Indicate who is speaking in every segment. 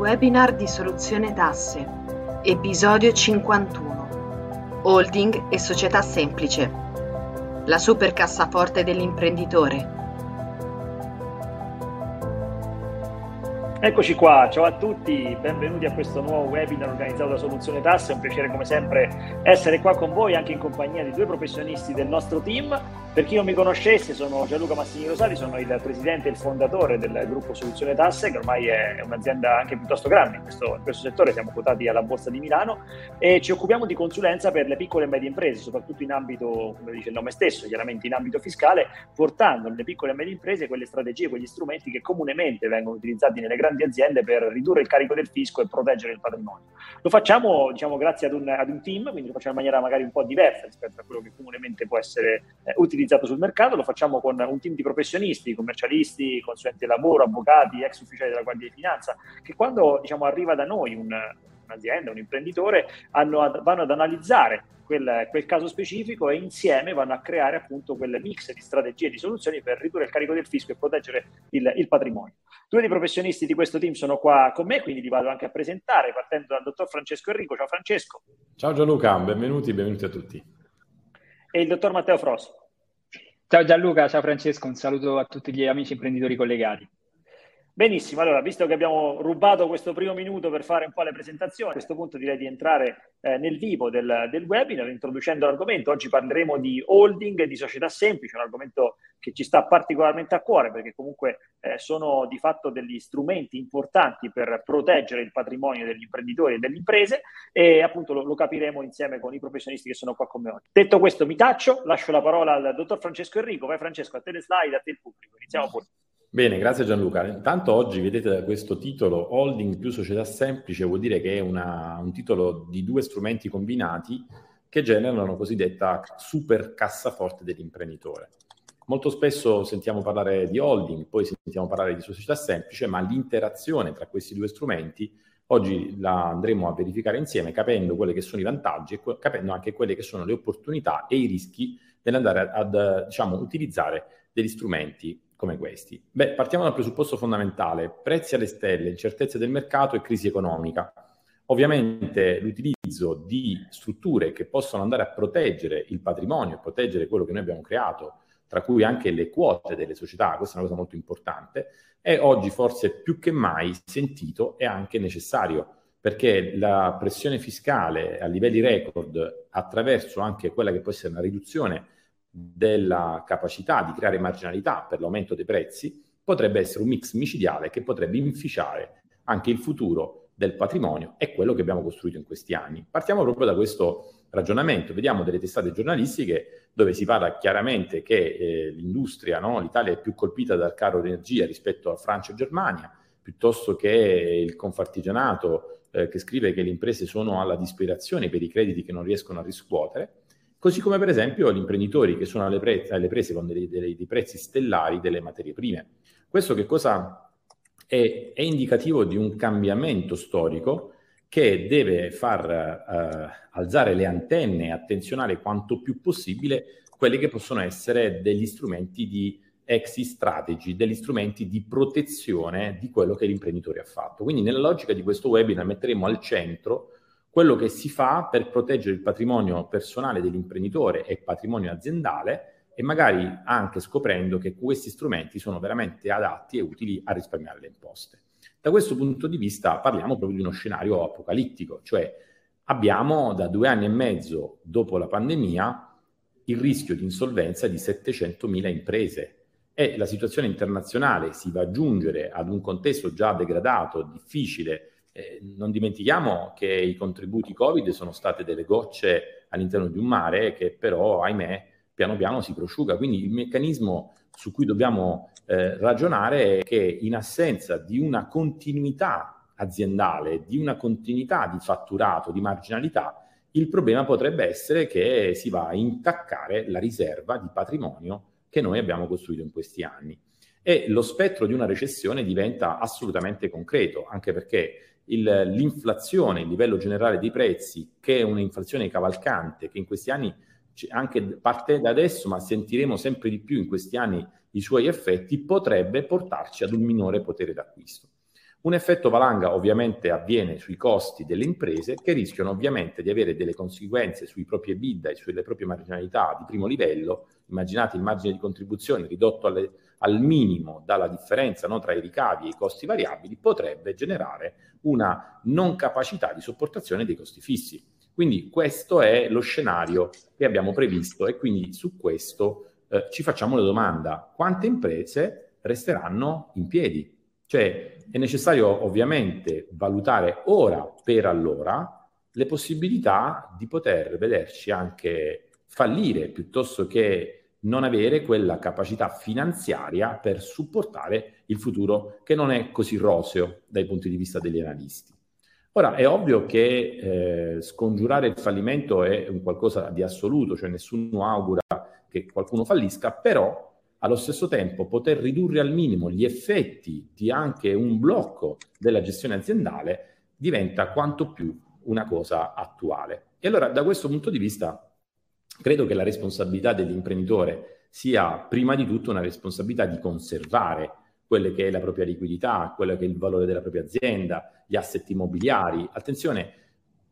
Speaker 1: webinar di Soluzione Tasse, episodio 51. Holding e società semplice. La super cassaforte dell'imprenditore
Speaker 2: Eccoci qua, ciao a tutti, benvenuti a questo nuovo webinar organizzato da Soluzione Tasse, è un piacere come sempre essere qua con voi anche in compagnia di due professionisti del nostro team. Per chi non mi conoscesse sono Gianluca Massini Rosali, sono il presidente e il fondatore del gruppo Soluzione Tasse che ormai è un'azienda anche piuttosto grande in questo, in questo settore, siamo quotati alla Borsa di Milano e ci occupiamo di consulenza per le piccole e medie imprese, soprattutto in ambito, come dice il nome stesso, chiaramente in ambito fiscale, portando nelle piccole e medie imprese quelle strategie, quegli strumenti che comunemente vengono utilizzati nelle grandi grandi aziende per ridurre il carico del fisco e proteggere il patrimonio. Lo facciamo diciamo, grazie ad un, ad un team, quindi lo facciamo in maniera magari un po' diversa rispetto a quello che comunemente può essere eh, utilizzato sul mercato, lo facciamo con un team di professionisti, commercialisti, consulenti di lavoro, avvocati, ex ufficiali della Guardia di Finanza, che quando diciamo, arriva da noi un, un'azienda, un imprenditore, hanno, vanno ad analizzare quel, quel, caso specifico e insieme vanno a creare appunto quel mix di strategie e di soluzioni per ridurre il carico del fisco e proteggere il, il, patrimonio. Due dei professionisti di questo team sono qua con me, quindi li vado anche a presentare, partendo dal dottor Francesco Enrico. Ciao Francesco.
Speaker 3: Ciao Gianluca, benvenuti, benvenuti a tutti.
Speaker 2: E il dottor Matteo Frosso.
Speaker 4: Ciao Gianluca, ciao Francesco, un saluto a tutti gli amici imprenditori collegati.
Speaker 2: Benissimo, allora visto che abbiamo rubato questo primo minuto per fare un po' le presentazioni, a questo punto direi di entrare eh, nel vivo del, del, webinar introducendo l'argomento. Oggi parleremo di holding e di società semplici, un argomento che ci sta particolarmente a cuore perché comunque eh, sono di fatto degli strumenti importanti per proteggere il patrimonio degli imprenditori e delle imprese e appunto lo, lo capiremo insieme con i professionisti che sono qua con me oggi. Detto questo mi taccio, lascio la parola al dottor Francesco Enrico. Vai Francesco, a te le slide, a te il pubblico. Iniziamo pure.
Speaker 3: Bene, grazie Gianluca. Intanto oggi vedete da questo titolo Holding più società semplice vuol dire che è una, un titolo di due strumenti combinati che generano la cosiddetta super cassaforte dell'imprenditore. Molto spesso sentiamo parlare di holding, poi sentiamo parlare di società semplice, ma l'interazione tra questi due strumenti oggi la andremo a verificare insieme capendo quelli che sono i vantaggi e capendo anche quelle che sono le opportunità e i rischi nell'andare ad, diciamo, utilizzare degli strumenti come questi? Beh, partiamo dal presupposto fondamentale, prezzi alle stelle, incertezze del mercato e crisi economica. Ovviamente l'utilizzo di strutture che possono andare a proteggere il patrimonio, proteggere quello che noi abbiamo creato, tra cui anche le quote delle società, questa è una cosa molto importante, è oggi forse più che mai sentito e anche necessario, perché la pressione fiscale a livelli record, attraverso anche quella che può essere una riduzione della capacità di creare marginalità per l'aumento dei prezzi, potrebbe essere un mix micidiale che potrebbe inficiare anche il futuro del patrimonio e quello che abbiamo costruito in questi anni. Partiamo proprio da questo ragionamento, vediamo delle testate giornalistiche dove si parla chiaramente che eh, l'industria, no? l'Italia è più colpita dal caro energia rispetto a Francia e Germania, piuttosto che il Confartigianato eh, che scrive che le imprese sono alla disperazione per i crediti che non riescono a riscuotere. Così come per esempio gli imprenditori che sono alle, pre- alle prese con dei, dei, dei, prezzi stellari delle materie prime. Questo che cosa è? È indicativo di un cambiamento storico che deve far eh, alzare le antenne e attenzionare quanto più possibile quelli che possono essere degli strumenti di exit strategy, degli strumenti di protezione di quello che l'imprenditore ha fatto. Quindi nella logica di questo webinar metteremo al centro quello che si fa per proteggere il patrimonio personale dell'imprenditore e patrimonio aziendale e magari anche scoprendo che questi strumenti sono veramente adatti e utili a risparmiare le imposte. Da questo punto di vista parliamo proprio di uno scenario apocalittico, cioè abbiamo da due anni e mezzo dopo la pandemia il rischio di insolvenza di 700.000 imprese e la situazione internazionale si va a aggiungere ad un contesto già degradato, difficile, eh, non dimentichiamo che i contributi Covid sono state delle gocce all'interno di un mare che però, ahimè, piano piano si prosciuga. Quindi il meccanismo su cui dobbiamo eh, ragionare è che in assenza di una continuità aziendale, di una continuità di fatturato, di marginalità, il problema potrebbe essere che si va a intaccare la riserva di patrimonio che noi abbiamo costruito in questi anni. E lo spettro di una recessione diventa assolutamente concreto, anche perché il, l'inflazione, il livello generale dei prezzi, che è un'inflazione cavalcante, che in questi anni, anche parte da adesso, ma sentiremo sempre di più in questi anni i suoi effetti, potrebbe portarci ad un minore potere d'acquisto. Un effetto valanga ovviamente avviene sui costi delle imprese che rischiano ovviamente di avere delle conseguenze sui propri EBITDA e sulle proprie marginalità di primo livello. Immaginate il margine di contribuzione ridotto alle, al minimo dalla differenza no, tra i ricavi e i costi variabili potrebbe generare una non capacità di sopportazione dei costi fissi. Quindi questo è lo scenario che abbiamo previsto e quindi su questo eh, ci facciamo la domanda, quante imprese resteranno in piedi? Cioè è necessario ovviamente valutare ora per allora le possibilità di poter vederci anche fallire piuttosto che non avere quella capacità finanziaria per supportare il futuro che non è così roseo dai punti di vista degli analisti. Ora è ovvio che eh, scongiurare il fallimento è un qualcosa di assoluto, cioè nessuno augura che qualcuno fallisca, però allo stesso tempo poter ridurre al minimo gli effetti di anche un blocco della gestione aziendale diventa quanto più una cosa attuale. E allora da questo punto di vista credo che la responsabilità dell'imprenditore sia prima di tutto una responsabilità di conservare quelle che è la propria liquidità, quello che è il valore della propria azienda, gli asset immobiliari. Attenzione,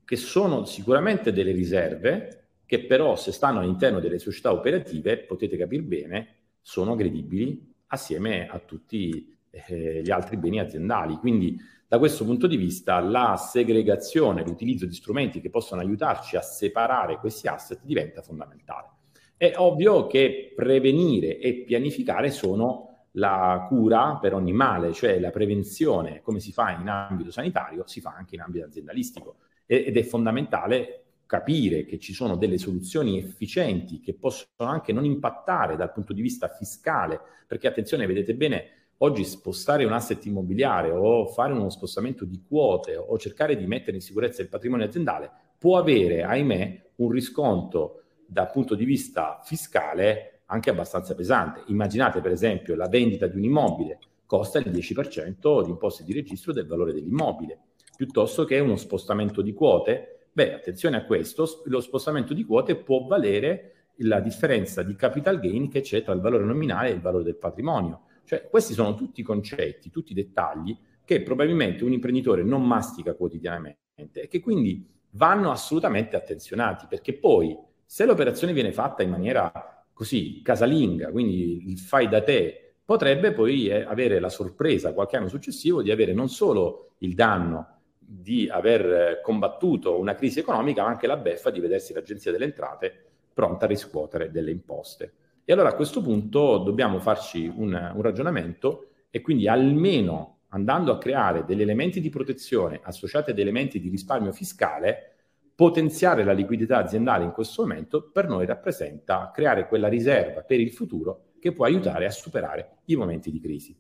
Speaker 3: che sono sicuramente delle riserve che però se stanno all'interno delle società operative, potete capire bene, sono aggredibili assieme a tutti eh, gli altri beni aziendali. Quindi da questo punto di vista la segregazione, l'utilizzo di strumenti che possono aiutarci a separare questi asset diventa fondamentale. È ovvio che prevenire e pianificare sono la cura per ogni male, cioè la prevenzione, come si fa in ambito sanitario, si fa anche in ambito aziendalistico ed è fondamentale capire che ci sono delle soluzioni efficienti che possono anche non impattare dal punto di vista fiscale, perché attenzione, vedete bene, oggi spostare un asset immobiliare o fare uno spostamento di quote o cercare di mettere in sicurezza il patrimonio aziendale può avere, ahimè, un risconto dal punto di vista fiscale anche abbastanza pesante. Immaginate per esempio la vendita di un immobile costa il 10% di imposte di registro del valore dell'immobile, piuttosto che uno spostamento di quote Beh, attenzione a questo, lo spostamento di quote può valere la differenza di capital gain che c'è tra il valore nominale e il valore del patrimonio. Cioè, questi sono tutti concetti, tutti dettagli che probabilmente un imprenditore non mastica quotidianamente e che quindi vanno assolutamente attenzionati, perché poi se l'operazione viene fatta in maniera così casalinga, quindi il fai da te, potrebbe poi eh, avere la sorpresa qualche anno successivo di avere non solo il danno di aver combattuto una crisi economica, ma anche la beffa di vedersi l'Agenzia delle Entrate pronta a riscuotere delle imposte. E allora a questo punto dobbiamo farci un, un ragionamento e quindi almeno andando a creare degli elementi di protezione associati ad elementi di risparmio fiscale, potenziare la liquidità aziendale in questo momento per noi rappresenta creare quella riserva per il futuro che può aiutare a superare i momenti di crisi.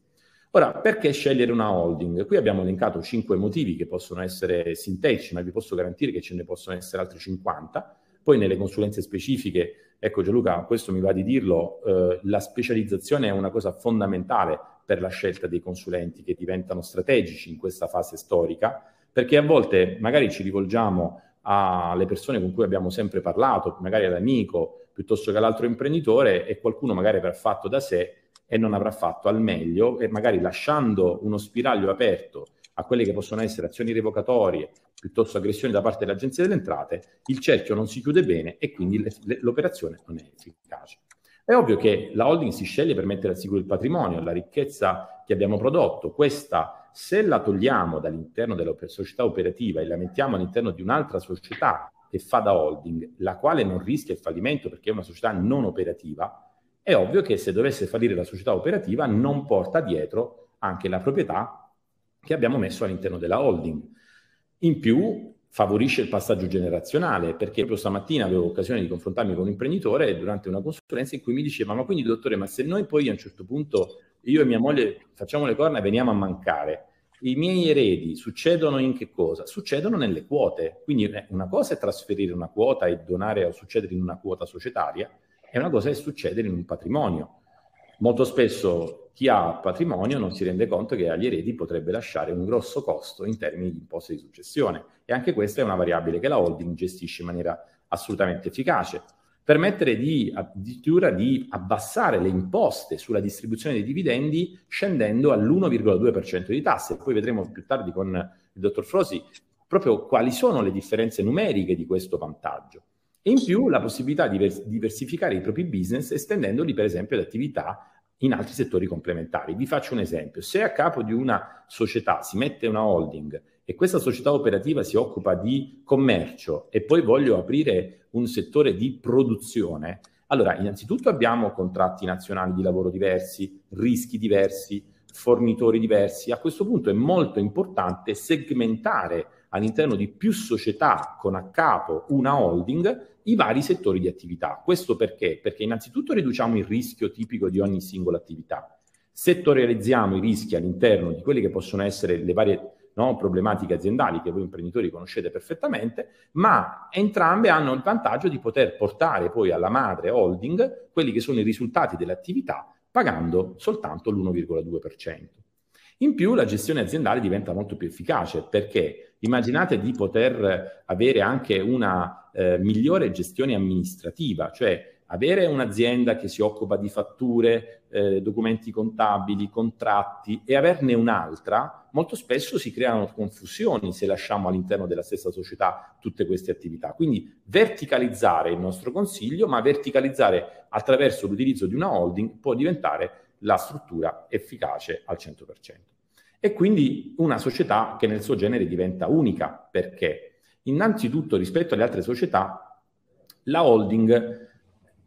Speaker 3: Ora, perché scegliere una holding? Qui abbiamo elencato cinque motivi che possono essere sintetici, ma vi posso garantire che ce ne possono essere altri 50. Poi nelle consulenze specifiche, ecco Gianluca, questo mi va di dirlo, eh, la specializzazione è una cosa fondamentale per la scelta dei consulenti che diventano strategici in questa fase storica, perché a volte magari ci rivolgiamo alle persone con cui abbiamo sempre parlato, magari all'amico piuttosto che all'altro imprenditore e qualcuno magari avrà fatto da sé e non avrà fatto al meglio e magari lasciando uno spiraglio aperto a quelle che possono essere azioni revocatorie piuttosto aggressioni da parte dell'Agenzia delle Entrate, il cerchio non si chiude bene e quindi le, le, l'operazione non è efficace. È ovvio che la holding si sceglie per mettere al sicuro il patrimonio, la ricchezza che abbiamo prodotto. Questa, se la togliamo dall'interno della società operativa e la mettiamo all'interno di un'altra società che fa da holding, la quale non rischia il fallimento perché è una società non operativa, è ovvio che se dovesse fallire la società operativa non porta dietro anche la proprietà che abbiamo messo all'interno della holding. In più favorisce il passaggio generazionale, perché proprio stamattina avevo occasione di confrontarmi con un imprenditore durante una consulenza in cui mi diceva, ma quindi dottore, ma se noi poi a un certo punto, io e mia moglie facciamo le corna e veniamo a mancare, i miei eredi succedono in che cosa? Succedono nelle quote, quindi eh, una cosa è trasferire una quota e donare o succedere in una quota societaria, è una cosa che succede in un patrimonio. Molto spesso chi ha patrimonio non si rende conto che agli eredi potrebbe lasciare un grosso costo in termini di imposte di successione e anche questa è una variabile che la holding gestisce in maniera assolutamente efficace. permettere di, addirittura di abbassare le imposte sulla distribuzione dei dividendi scendendo all'1,2% di tasse. Poi vedremo più tardi con il dottor Frosi proprio quali sono le differenze numeriche di questo vantaggio. E in più la possibilità di diversificare i propri business estendendoli per esempio ad attività in altri settori complementari. Vi faccio un esempio. Se a capo di una società si mette una holding e questa società operativa si occupa di commercio e poi voglio aprire un settore di produzione, allora innanzitutto abbiamo contratti nazionali di lavoro diversi, rischi diversi, fornitori diversi. A questo punto è molto importante segmentare all'interno di più società con a capo una holding i vari settori di attività. Questo perché? Perché innanzitutto riduciamo il rischio tipico di ogni singola attività. Settorializziamo i rischi all'interno di quelle che possono essere le varie no? problematiche aziendali che voi imprenditori conoscete perfettamente, ma entrambe hanno il vantaggio di poter portare poi alla madre holding quelli che sono i risultati dell'attività pagando soltanto l'1,2%. In più la gestione aziendale diventa molto più efficace perché immaginate di poter avere anche una eh, migliore gestione amministrativa, cioè avere un'azienda che si occupa di fatture, eh, documenti contabili, contratti e averne un'altra, molto spesso si creano confusioni se lasciamo all'interno della stessa società tutte queste attività. Quindi verticalizzare il nostro consiglio, ma verticalizzare attraverso l'utilizzo di una holding può diventare la struttura efficace al 100%. E quindi una società che nel suo genere diventa unica perché innanzitutto rispetto alle altre società la holding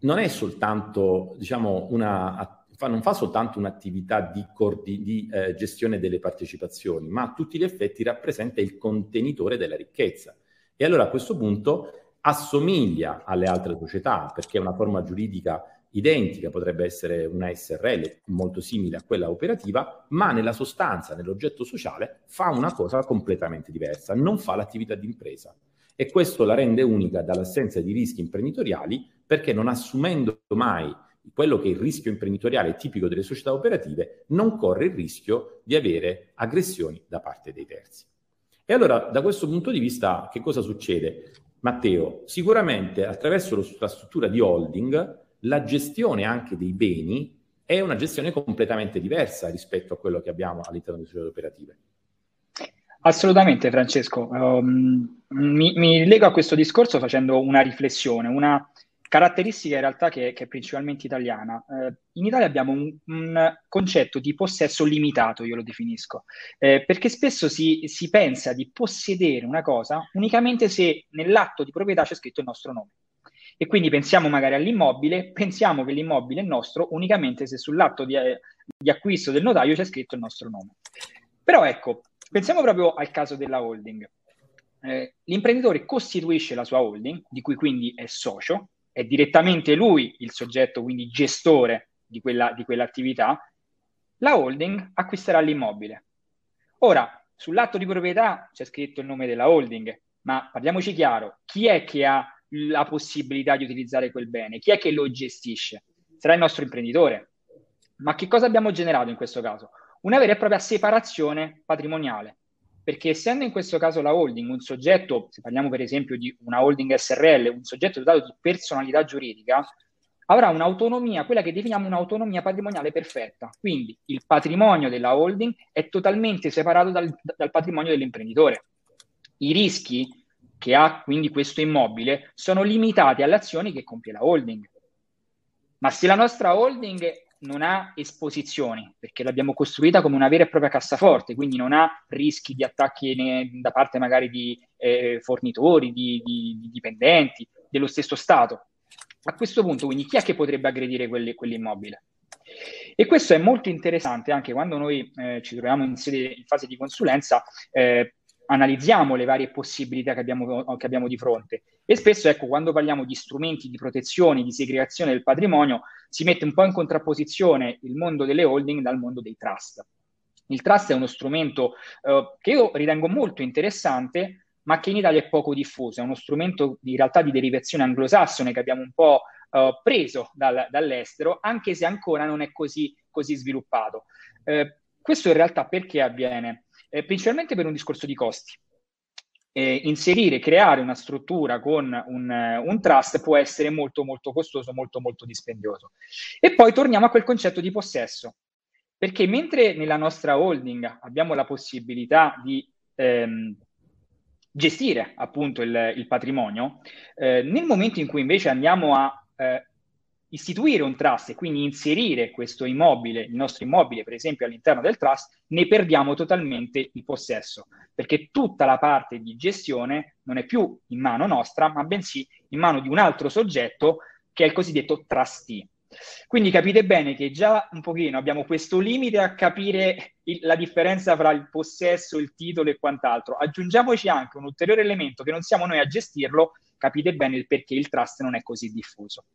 Speaker 3: non è soltanto, diciamo, una, non fa soltanto un'attività di, cordi, di eh, gestione delle partecipazioni, ma a tutti gli effetti rappresenta il contenitore della ricchezza. E allora a questo punto assomiglia alle altre società, perché è una forma giuridica identica, potrebbe essere una SRL molto simile a quella operativa, ma nella sostanza, nell'oggetto sociale, fa una cosa completamente diversa, non fa l'attività di impresa e questo la rende unica dall'assenza di rischi imprenditoriali perché non assumendo mai quello che è il rischio imprenditoriale tipico delle società operative, non corre il rischio di avere aggressioni da parte dei terzi. E allora, da questo punto di vista, che cosa succede? Matteo, sicuramente attraverso la struttura di holding, la gestione anche dei beni è una gestione completamente diversa rispetto a quello che abbiamo all'interno delle società operative.
Speaker 4: Assolutamente, Francesco. Um, mi, mi lego a questo discorso facendo una riflessione, una caratteristica in realtà che, che è principalmente italiana. Eh, in Italia abbiamo un, un, concetto di possesso limitato, io lo definisco, eh, perché spesso si, si, pensa di possedere una cosa unicamente se nell'atto di proprietà c'è scritto il nostro nome. E quindi pensiamo magari all'immobile, pensiamo che l'immobile è nostro unicamente se sull'atto di, eh, di acquisto del notaio c'è scritto il nostro nome. Però ecco, Pensiamo proprio al caso della holding. Eh, l'imprenditore costituisce la sua holding, di cui quindi è socio, è direttamente lui il soggetto, quindi gestore di, quella, di quell'attività. La holding acquisterà l'immobile. Ora, sull'atto di proprietà c'è scritto il nome della holding, ma parliamoci chiaro, chi è che ha la possibilità di utilizzare quel bene? Chi è che lo gestisce? Sarà il nostro imprenditore. Ma che cosa abbiamo generato in questo caso? una vera e propria separazione patrimoniale. Perché essendo in questo caso la holding un soggetto, se parliamo per esempio di una holding SRL, un soggetto dotato di personalità giuridica, avrà un'autonomia, quella che definiamo un'autonomia patrimoniale perfetta. Quindi il patrimonio della holding è totalmente separato dal, dal patrimonio dell'imprenditore. I rischi che ha quindi questo immobile sono limitati alle azioni che compie la holding. Ma se la nostra holding non ha esposizioni, perché l'abbiamo costruita come una vera e propria cassaforte, quindi non ha rischi di attacchi ne, da parte magari di eh, fornitori, di, di, di, dipendenti, dello stesso Stato. A questo punto, quindi, chi è che potrebbe aggredire quelli, quell'immobile? E questo è molto interessante anche quando noi eh, ci troviamo in, sede, in, fase di consulenza, eh, analizziamo le varie possibilità che abbiamo, che abbiamo, di fronte. E spesso, ecco, quando parliamo di strumenti di protezione, di segregazione del patrimonio, si mette un po' in contrapposizione il mondo delle holding dal mondo dei trust. Il trust è uno strumento eh, che io ritengo molto interessante, ma che in Italia è poco diffuso. È uno strumento in realtà di derivazione anglosassone che abbiamo un po' eh, preso dal, dall'estero, anche se ancora non è così, così sviluppato. Eh, questo in realtà perché avviene? Eh, principalmente per un discorso di costi. eh, inserire, creare una struttura con un, un, trust può essere molto molto costoso, molto molto dispendioso. E poi torniamo a quel concetto di possesso, perché mentre nella nostra holding abbiamo la possibilità di ehm, gestire appunto il, il patrimonio, eh, nel momento in cui invece andiamo a eh, istituire un trust e quindi inserire questo immobile, il nostro immobile per esempio all'interno del trust, ne perdiamo totalmente il possesso, perché tutta la parte di gestione non è più in mano nostra, ma bensì in mano di un altro soggetto che è il cosiddetto trustee. Quindi capite bene che già un pochino abbiamo questo limite a capire il, la differenza fra il possesso, il titolo e quant'altro. Aggiungiamoci anche un ulteriore elemento che non siamo noi a gestirlo, capite bene il perché il trust non è così diffuso.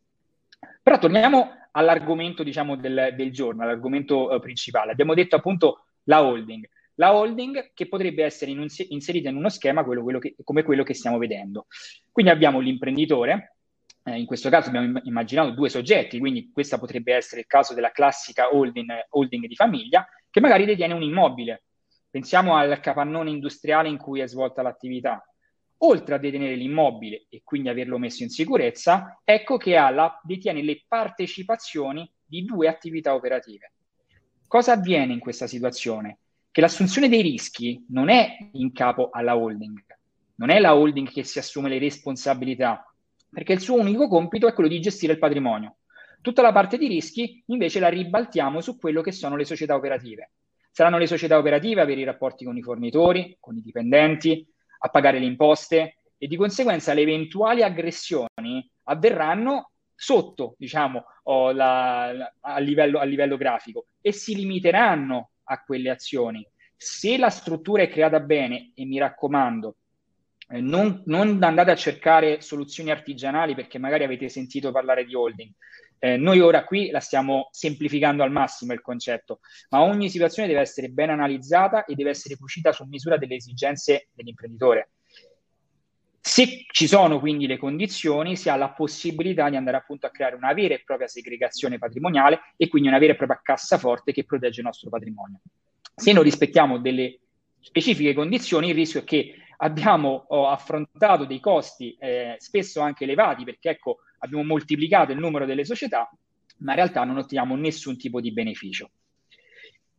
Speaker 4: Però torniamo all'argomento diciamo, del, del giorno, all'argomento uh, principale. Abbiamo detto appunto la holding. La holding che potrebbe essere in un, inserita in uno schema quello, quello che, come quello che stiamo vedendo. Quindi abbiamo l'imprenditore, eh, in questo caso abbiamo immaginato due soggetti, quindi questo potrebbe essere il caso della classica holding, holding di famiglia, che magari detiene un immobile. Pensiamo al capannone industriale in cui è svolta l'attività oltre a detenere l'immobile e quindi averlo messo in sicurezza, ecco che la, detiene le partecipazioni di due attività operative. Cosa avviene in questa situazione? Che l'assunzione dei rischi non è in capo alla holding, non è la holding che si assume le responsabilità, perché il suo unico compito è quello di gestire il patrimonio. Tutta la parte di rischi invece la ribaltiamo su quello che sono le società operative. Saranno le società operative avere i rapporti con i fornitori, con i dipendenti, a pagare le imposte e di conseguenza le eventuali aggressioni avverranno sotto, diciamo, oh, la, a, livello, a livello grafico e si limiteranno a quelle azioni. Se la struttura è creata bene, e mi raccomando, eh, non, non, andate a cercare soluzioni artigianali perché magari avete sentito parlare di holding. Eh, noi ora qui la stiamo semplificando al massimo il concetto, ma ogni situazione deve essere ben analizzata e deve essere cucita su misura delle esigenze dell'imprenditore. Se ci sono quindi le condizioni, si ha la possibilità di andare appunto a creare una vera e propria segregazione patrimoniale e quindi una vera e propria cassaforte che protegge il nostro patrimonio. Se non rispettiamo delle specifiche condizioni, il rischio è che abbiamo oh, affrontato dei costi eh, spesso anche elevati perché ecco abbiamo moltiplicato il numero delle società, ma in realtà non otteniamo nessun tipo di beneficio.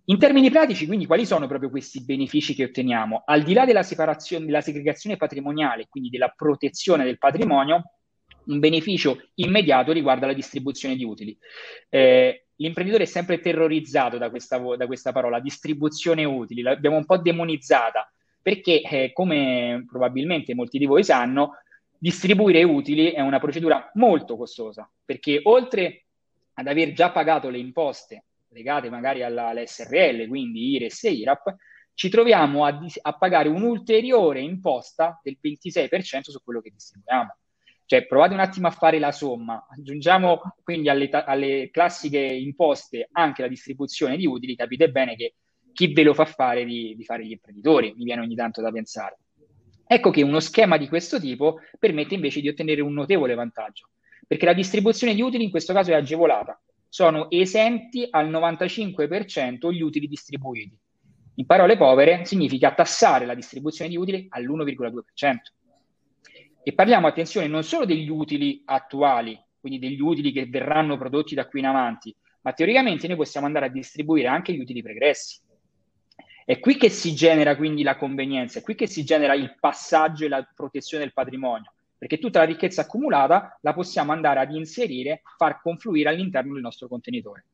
Speaker 4: In termini pratici, quindi, quali sono proprio questi benefici che otteniamo? Al di là della della segregazione patrimoniale, quindi della protezione del patrimonio, un beneficio immediato riguarda la distribuzione di utili. Eh, l'imprenditore è sempre terrorizzato da questa, da questa parola, distribuzione utili, l'abbiamo un po' demonizzata, perché eh, come probabilmente molti di voi sanno, distribuire utili è una procedura molto costosa, perché oltre ad aver già pagato le imposte legate magari alla, alla SRL, quindi IRES e IRAP, ci troviamo a, a pagare un'ulteriore imposta del 26% su quello che distribuiamo. Cioè, provate un attimo a fare la somma, aggiungiamo quindi alle, alle classiche imposte anche la distribuzione di utili, capite bene che chi ve lo fa fare di, di fare gli imprenditori, mi viene ogni tanto da pensare. Ecco che uno schema di questo tipo permette invece di ottenere un notevole vantaggio, perché la distribuzione di utili in questo caso è agevolata. Sono esenti al 95% gli utili distribuiti. In parole povere significa tassare la distribuzione di utili all'1,2%. E parliamo, attenzione, non solo degli utili attuali, quindi degli utili che verranno prodotti da qui in avanti, ma teoricamente noi possiamo andare a distribuire anche gli utili pregressi. È qui che si genera quindi la convenienza, è qui che si genera il passaggio e la protezione del patrimonio, perché tutta la ricchezza accumulata la possiamo andare ad inserire, far confluire all'interno del nostro contenitore.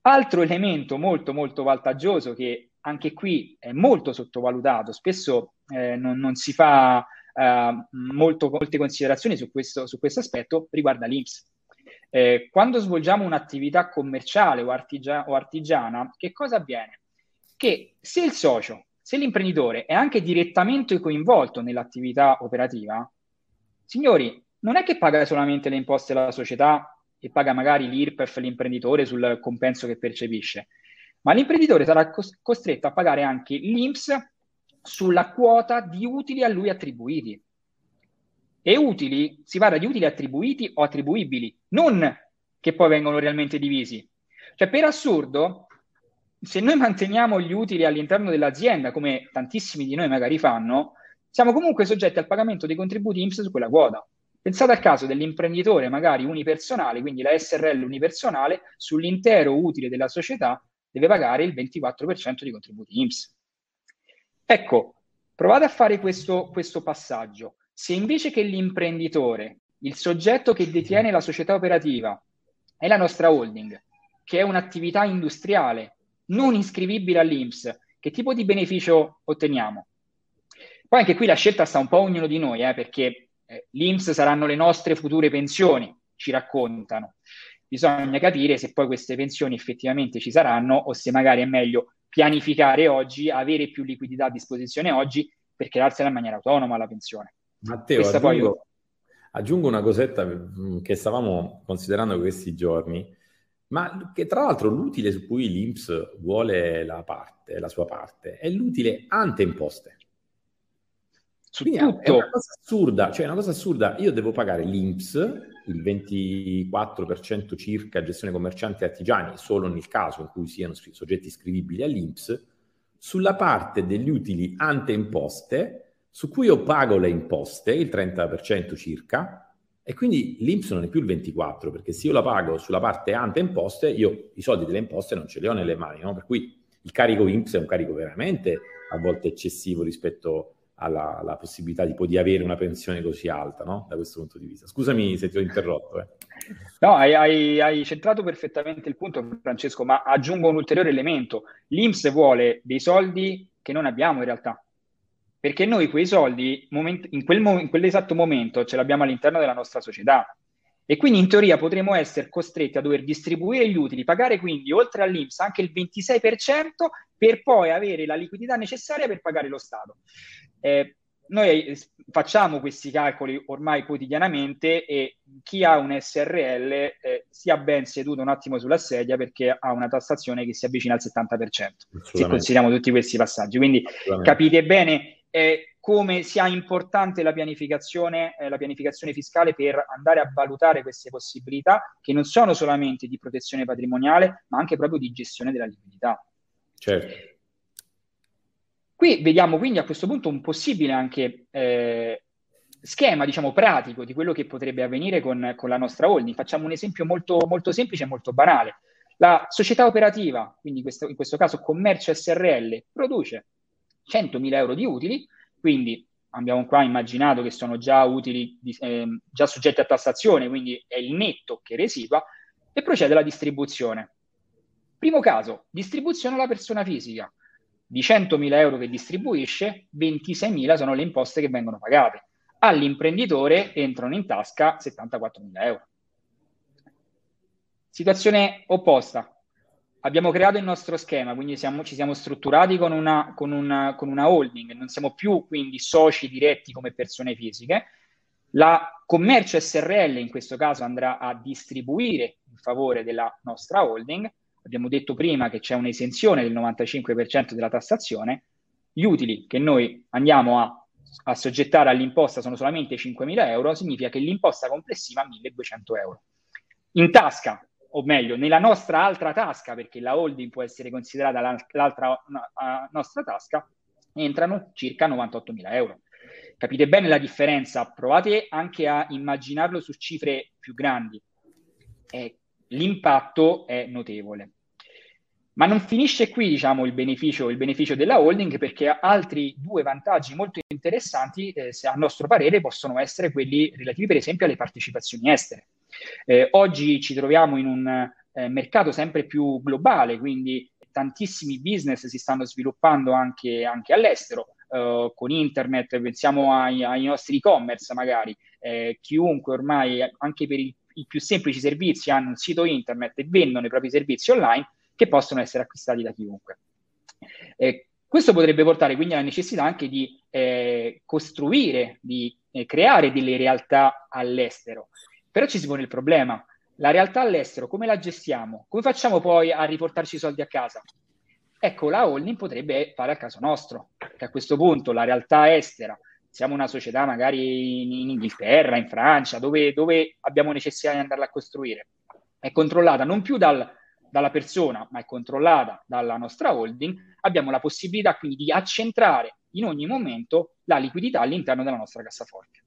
Speaker 4: Altro elemento molto molto vantaggioso che anche qui è molto sottovalutato, spesso eh, non, non, si fa eh, molto, molte considerazioni su questo, su questo aspetto, riguarda l'INPS. Eh, quando svolgiamo un'attività commerciale o, artigia- o artigiana, che cosa avviene? Che se il socio, se l'imprenditore è anche direttamente coinvolto nell'attività operativa, signori, non è che paga solamente le imposte alla società e paga magari l'IRPEF l'imprenditore sul compenso che percepisce, ma l'imprenditore sarà costretto a pagare anche l'INPS sulla quota di utili a lui attribuiti. E utili, si parla di utili attribuiti o attribuibili, non che poi vengono realmente divisi. Cioè, per assurdo, se noi manteniamo gli utili all'interno dell'azienda, come tantissimi di noi magari fanno, siamo comunque soggetti al pagamento dei contributi IMSS su quella quota. Pensate al caso dell'imprenditore magari unipersonale, quindi la SRL unipersonale, sull'intero utile della società deve pagare il 24% di contributi IMSS. Ecco, provate a fare questo, questo passaggio. Se invece che l'imprenditore, il soggetto che detiene la società operativa, è la nostra holding, che è un'attività industriale non iscrivibile all'IMSS, che tipo di beneficio otteniamo? Poi anche qui la scelta sta un po' ognuno di noi, eh, perché eh, l'IMSS saranno le nostre future pensioni, ci raccontano. Bisogna capire se poi queste pensioni effettivamente ci saranno o se magari è meglio pianificare oggi, avere più liquidità a disposizione oggi per crearsela in maniera autonoma la pensione.
Speaker 3: Matteo, aggiungo, poi... aggiungo, una cosetta mm, che stavamo considerando questi giorni, ma che tra l'altro l'utile su cui l'INPS vuole la, parte, la sua parte è l'utile ante imposte. Su Quindi tutto. È una cosa assurda, cioè una cosa assurda, io devo pagare l'INPS, il 24% circa gestione commercianti e artigiani, solo nel caso in cui siano soggetti iscrivibili all'INPS, sulla parte degli utili ante imposte, su cui io pago le imposte, il 30% circa, e quindi l'INPS non è più il 24%, perché se io la pago sulla parte ante imposte, io i soldi delle imposte non ce li ho nelle mani, no? per cui il carico INPS è un carico veramente a volte eccessivo rispetto alla, alla possibilità di, di, avere una pensione così alta, no? Da questo punto di vista. Scusami se ti ho interrotto. Eh.
Speaker 4: No, hai, hai, hai, centrato perfettamente il punto, Francesco, ma aggiungo un ulteriore elemento. L'IMS vuole dei soldi che non abbiamo in realtà. Perché noi quei soldi moment- in, quel mo- in quell'esatto momento ce l'abbiamo all'interno della nostra società. E quindi in teoria potremo essere costretti a dover distribuire gli utili, pagare quindi oltre all'IMS anche il 26% per poi avere la liquidità necessaria per pagare lo Stato. Eh, noi eh, facciamo questi calcoli ormai quotidianamente e chi ha un SRL eh, sia ben seduto un attimo sulla sedia perché ha una tassazione che si avvicina al 70%, se consideriamo tutti questi passaggi. Quindi capite bene eh, come sia importante la pianificazione, eh, la pianificazione fiscale per andare a valutare queste possibilità che non sono solamente di protezione patrimoniale, ma anche proprio di gestione della liquidità.
Speaker 3: Certo.
Speaker 4: Qui vediamo quindi a questo punto un possibile anche eh, schema, diciamo, pratico di quello che potrebbe avvenire con, con la nostra holding. Facciamo un esempio molto, molto semplice e molto banale. La società operativa, quindi in questo, in questo caso Commercio SRL, produce 100.000 euro di utili, quindi abbiamo qua immaginato che sono già utili, eh, già soggetti a tassazione, quindi è il netto che residua, e procede alla distribuzione. Primo caso, distribuzione alla persona fisica di 100.000 euro che distribuisce, 26.000 sono le imposte che vengono pagate. All'imprenditore entrano in tasca 74.000 euro. Situazione opposta. Abbiamo creato il nostro schema, quindi siamo, ci siamo strutturati con una, con, una, con una holding, non siamo più quindi soci diretti come persone fisiche. La commercio SRL in questo caso andrà a distribuire in favore della nostra holding abbiamo detto prima che c'è un'esenzione del 95% della tassazione, gli utili che noi andiamo a, a soggettare all'imposta sono solamente 5.000 euro, significa che l'imposta complessiva è 1.200 euro. In tasca, o meglio, nella nostra altra tasca, perché la holding può essere considerata l'altra nostra tasca, entrano circa 98.000 euro. Capite bene la differenza? Provate anche a immaginarlo su cifre più grandi. Eh, l'impatto è notevole. Ma non finisce qui, diciamo, il beneficio, il beneficio della holding, perché altri due vantaggi molto interessanti, eh, a nostro parere, possono essere quelli relativi, per esempio, alle partecipazioni estere. Eh, oggi ci troviamo in un eh, mercato sempre più globale, quindi tantissimi business si stanno sviluppando anche, anche all'estero. Uh, con internet, pensiamo ai, ai nostri e-commerce magari, eh, chiunque ormai anche per i, i, più semplici servizi hanno un sito internet e vendono i propri servizi online, che possono essere acquistati da chiunque. Eh, questo potrebbe portare quindi alla necessità anche di eh, costruire, di eh, creare delle realtà all'estero. Però ci si pone il problema, la realtà all'estero come la gestiamo? Come facciamo poi a riportarci i soldi a casa? Ecco, la holding potrebbe fare al caso nostro, che a questo punto la realtà estera, siamo una società magari in, in Inghilterra, in Francia, dove, dove abbiamo necessità di andarla a costruire, è controllata non più dal dalla persona, ma è controllata dalla nostra holding, abbiamo la possibilità quindi di accentrare in ogni momento la liquidità all'interno della nostra cassaforte.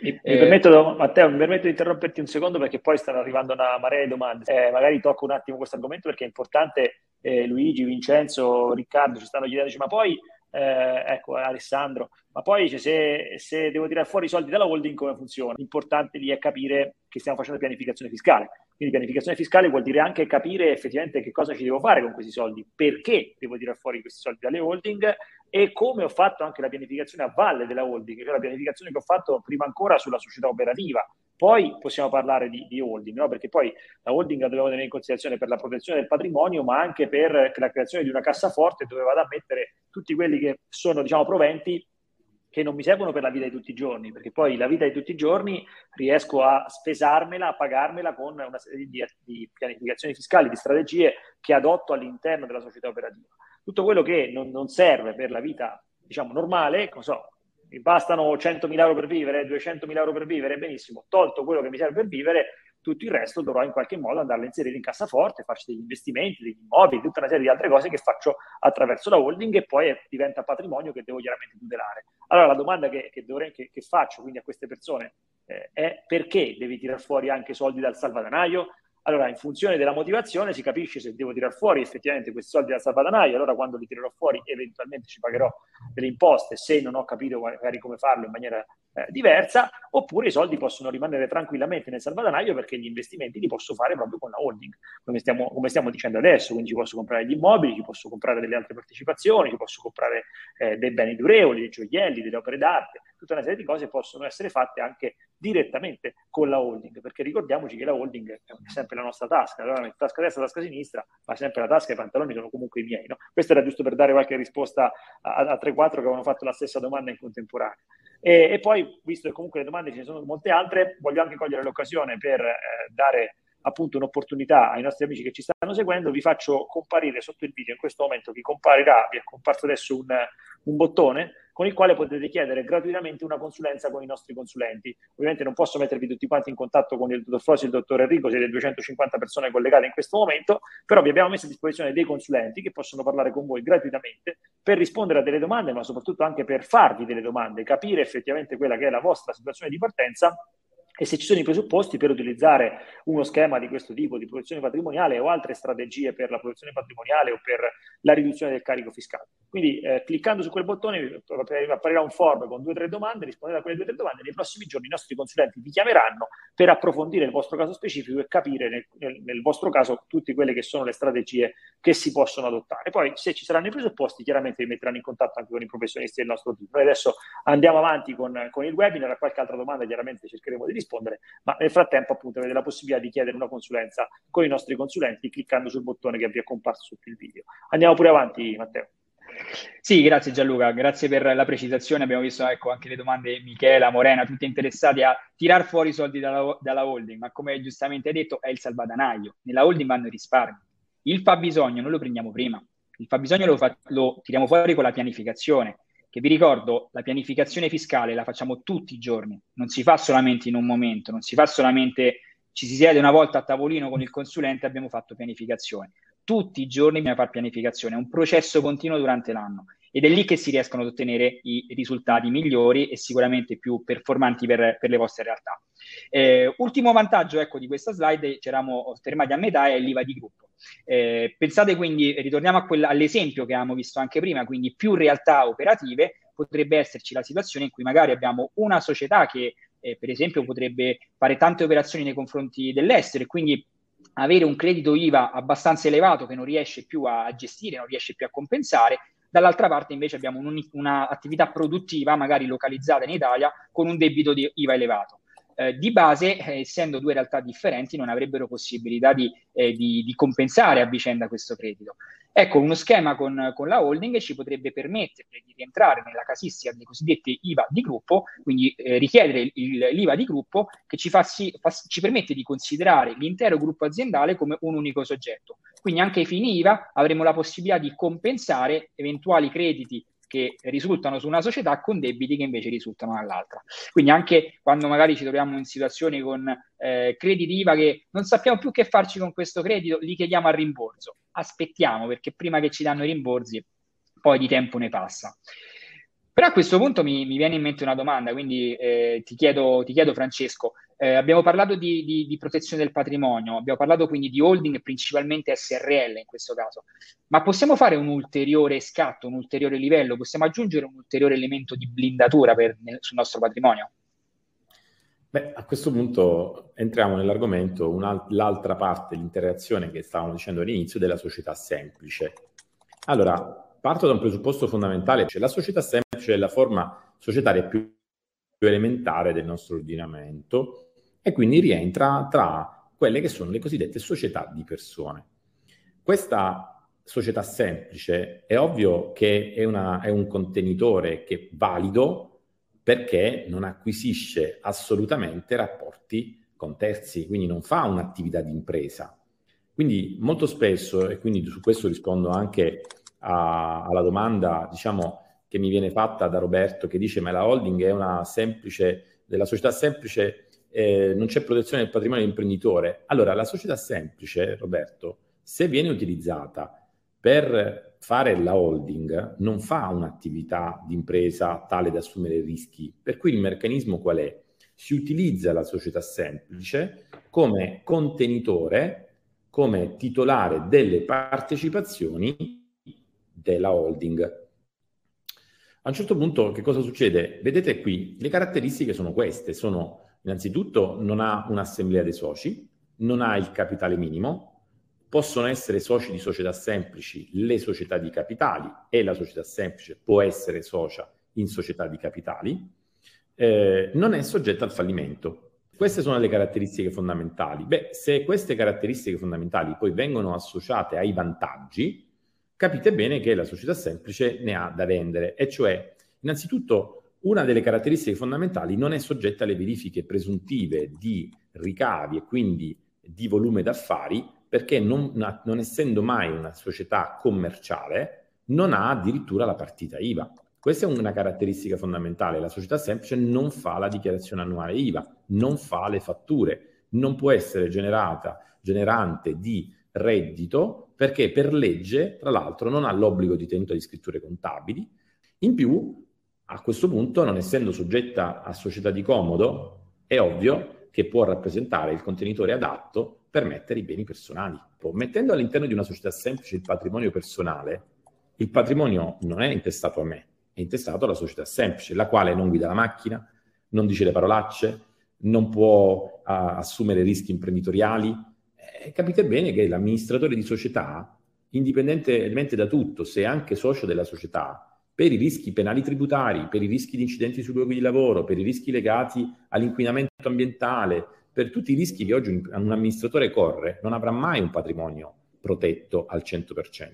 Speaker 2: Mi, eh, mi permetto, Matteo, mi permetto di interromperti un secondo perché poi stanno arrivando una marea di domande. Eh, magari tocco un attimo questo argomento perché è importante. Eh, Luigi, Vincenzo, Riccardo ci stanno chiedendo, ma poi eh, ecco Alessandro, ma poi cioè, se, se, devo tirare fuori i soldi dalla holding come funziona? L'importante lì è capire che stiamo facendo pianificazione fiscale. Quindi pianificazione fiscale vuol dire anche capire effettivamente che cosa ci devo fare con questi soldi, perché devo tirare fuori questi soldi dalle holding e come ho fatto anche la pianificazione a valle della holding, cioè la pianificazione che ho fatto prima ancora sulla società operativa. Poi possiamo parlare di, di holding, no? perché poi la holding la dobbiamo tenere in considerazione per la protezione del patrimonio, ma anche per la creazione di una cassaforte dove vado a mettere tutti quelli che sono diciamo, proventi che non mi servono per la vita di tutti i giorni, perché poi la vita di tutti i giorni riesco a spesarmela, a pagarmela con una serie di, di pianificazioni fiscali, di strategie che adotto all'interno della società operativa. Tutto quello che non, non serve per la vita, diciamo, normale, non so, mi bastano 100.000 euro per vivere, 200.000 euro per vivere, benissimo, tolto quello che mi serve per vivere, tutto il resto dovrò in qualche modo andarlo a inserire in cassaforte, farci degli investimenti, degli immobili, tutta una serie di altre cose che faccio attraverso la holding e poi diventa patrimonio che devo chiaramente tutelare. Allora la domanda che, che, dovrei, che, che faccio quindi a queste persone eh, è perché devi tirar fuori anche soldi dal salvadanaio? Allora, in funzione della motivazione si capisce se devo tirare fuori effettivamente questi soldi dal salvadanaio, allora quando li tirerò fuori eventualmente ci pagherò delle imposte se non ho capito magari come farlo in maniera eh, diversa, oppure i soldi possono rimanere tranquillamente nel salvadanaio perché gli investimenti li posso fare proprio con la holding, come stiamo, come stiamo dicendo adesso, quindi ci posso comprare gli immobili, ci posso comprare delle altre partecipazioni, ci posso comprare eh, dei beni durevoli, dei gioielli, delle opere d'arte, tutta una serie di cose possono essere fatte anche direttamente con la holding, perché ricordiamoci che la holding è sempre la nostra tasca, allora tasca destra, tasca sinistra, ma sempre la tasca e i pantaloni sono comunque i miei. No? Questo era giusto per dare qualche risposta a, a 3-4 che avevano fatto la stessa domanda in contemporanea. E, e, poi, visto che comunque le domande ce ne sono molte altre, voglio anche cogliere l'occasione per eh, dare appunto un'opportunità ai nostri amici che ci stanno seguendo, vi faccio comparire sotto il video in questo momento, vi comparirà, vi è comparso adesso un, un bottone con il quale potete chiedere gratuitamente una consulenza con i nostri consulenti. Ovviamente non posso mettervi tutti quanti in contatto con il dottor Frosi e il dottor Enrico, siete 250 persone collegate in questo momento, però vi abbiamo messo a disposizione dei consulenti che possono parlare con voi gratuitamente per rispondere a delle domande, ma soprattutto anche per farvi delle domande, capire effettivamente quella che è la vostra situazione di partenza e se ci sono i presupposti per utilizzare uno schema di questo tipo di protezione patrimoniale o altre strategie per la protezione patrimoniale o per la riduzione del carico fiscale. Quindi eh, cliccando su quel bottone apparirà un form con due o tre domande, rispondete a quelle due o tre domande, nei prossimi giorni i nostri consulenti vi chiameranno per approfondire il vostro caso specifico e capire nel, nel, nel vostro caso tutte quelle che sono le strategie che si possono adottare. Poi se ci saranno i presupposti chiaramente vi metteranno in contatto anche con i professionisti del nostro team. Noi adesso andiamo avanti con, con il webinar, a qualche altra domanda chiaramente cercheremo di rispondere rispondere, ma nel frattempo appunto avete la possibilità di chiedere una consulenza con i nostri consulenti cliccando sul bottone che vi è comparso sotto il video. Andiamo pure avanti Matteo.
Speaker 4: Sì, grazie Gianluca, grazie per la precisazione. Abbiamo visto ecco, anche le domande Michela, Morena, tutte interessate a tirar fuori i soldi dalla, dalla holding, ma come giustamente hai detto è il salvadanaio. Nella holding vanno i risparmi. Il fabbisogno non lo prendiamo prima, il fabbisogno lo, fa, lo tiriamo fuori con la pianificazione che vi ricordo, la pianificazione fiscale la facciamo tutti i giorni, non si fa solamente in un momento, non si fa solamente ci si siede una volta a tavolino con il consulente e abbiamo fatto pianificazione. Tutti i giorni bisogna fare pianificazione, è un processo continuo durante l'anno ed è lì che si riescono ad ottenere i risultati migliori e sicuramente più performanti per, per le vostre realtà. Eh, ultimo vantaggio ecco, di questa slide, ci eravamo fermati a metà, è l'IVA di gruppo. Eh, pensate quindi, ritorniamo quella, all'esempio che avevamo visto anche prima, quindi più realtà operative, potrebbe esserci la situazione in cui magari abbiamo una società che eh, per esempio potrebbe fare tante operazioni nei confronti dell'estero e quindi avere un credito IVA abbastanza elevato che non riesce più a gestire, non riesce più a compensare, dall'altra parte invece abbiamo un'attività produttiva magari localizzata in Italia con un debito di IVA elevato eh, di base, eh, essendo due realtà differenti, non avrebbero possibilità di, eh, di, di, compensare a vicenda questo credito. Ecco, uno schema con, con, la holding ci potrebbe permettere di rientrare nella casistica delle cosiddette IVA di gruppo, quindi eh, richiedere il, l'IVA di gruppo che ci, fa sì, fa, ci permette di considerare l'intero gruppo aziendale come un unico soggetto. Quindi anche ai fini IVA avremo la possibilità di compensare eventuali crediti che risultano su una società con debiti che invece risultano dall'altra. Quindi anche quando magari ci troviamo in situazioni con eh, crediti IVA che non sappiamo più che farci con questo credito, li chiediamo al rimborso. Aspettiamo perché prima che ci danno i rimborsi poi di tempo ne passa. Però a questo punto mi, mi viene in mente una domanda, quindi eh, ti, chiedo, ti, chiedo, Francesco, eh, abbiamo parlato di, di, di, protezione del patrimonio, abbiamo parlato quindi di holding, principalmente SRL in questo caso, ma possiamo fare un ulteriore scatto, un ulteriore livello, possiamo aggiungere un ulteriore elemento di blindatura per, nel, sul nostro patrimonio?
Speaker 3: Beh, a questo punto entriamo nell'argomento, l'altra parte, l'interazione che stavamo dicendo all'inizio della società semplice. Allora, parto da un presupposto fondamentale, cioè la società semplice è la forma societaria più, più elementare del nostro ordinamento e quindi rientra tra quelle che sono le cosiddette società di persone. Questa società semplice è ovvio che è, una, è un contenitore che è valido perché non acquisisce assolutamente rapporti con terzi, quindi non fa un'attività di impresa. Quindi molto spesso, e quindi su questo rispondo anche a, alla domanda, diciamo, che mi viene fatta da Roberto, che dice ma la holding è una semplice, della società semplice, eh, non c'è protezione del patrimonio dell'imprenditore. Allora, la società semplice, Roberto, se viene utilizzata per fare la holding, non fa un'attività di impresa tale da assumere rischi. Per cui il meccanismo qual è? Si utilizza la società semplice come contenitore, come titolare delle partecipazioni della holding. A un certo punto che cosa succede? Vedete qui, le caratteristiche sono queste, sono innanzitutto non ha un'assemblea dei soci, non ha il capitale minimo, possono essere soci di società semplici le società di capitali e la società semplice può essere socia in società di capitali, eh, non è soggetta al fallimento. Queste sono le caratteristiche fondamentali. Beh, se queste caratteristiche fondamentali poi vengono associate ai vantaggi, capite bene che la società semplice ne ha da vendere, e cioè, innanzitutto, una delle caratteristiche fondamentali non è soggetta alle verifiche presuntive di ricavi e quindi di volume d'affari, perché non, non essendo mai una società commerciale, non ha addirittura la partita IVA. Questa è una caratteristica fondamentale. La società semplice non fa la dichiarazione annuale IVA, non fa le fatture, non può essere generata, generante di reddito perché per legge, tra l'altro, non ha l'obbligo di tenuta di scritture contabili. In più, a questo punto, non essendo soggetta a società di comodo, è ovvio che può rappresentare il contenitore adatto per mettere i beni personali. Mettendo all'interno di una società semplice il patrimonio personale, il patrimonio non è intestato a me, è intestato alla società semplice, la quale non guida la macchina, non dice le parolacce, non può uh, assumere rischi imprenditoriali, eh, capite bene che l'amministratore di società, indipendentemente da tutto, se è anche socio della società, per i rischi penali tributari, per i rischi di incidenti sui luoghi di lavoro, per i rischi legati all'inquinamento ambientale, per tutti i rischi che oggi un amministratore corre, non avrà mai un patrimonio protetto al 100%.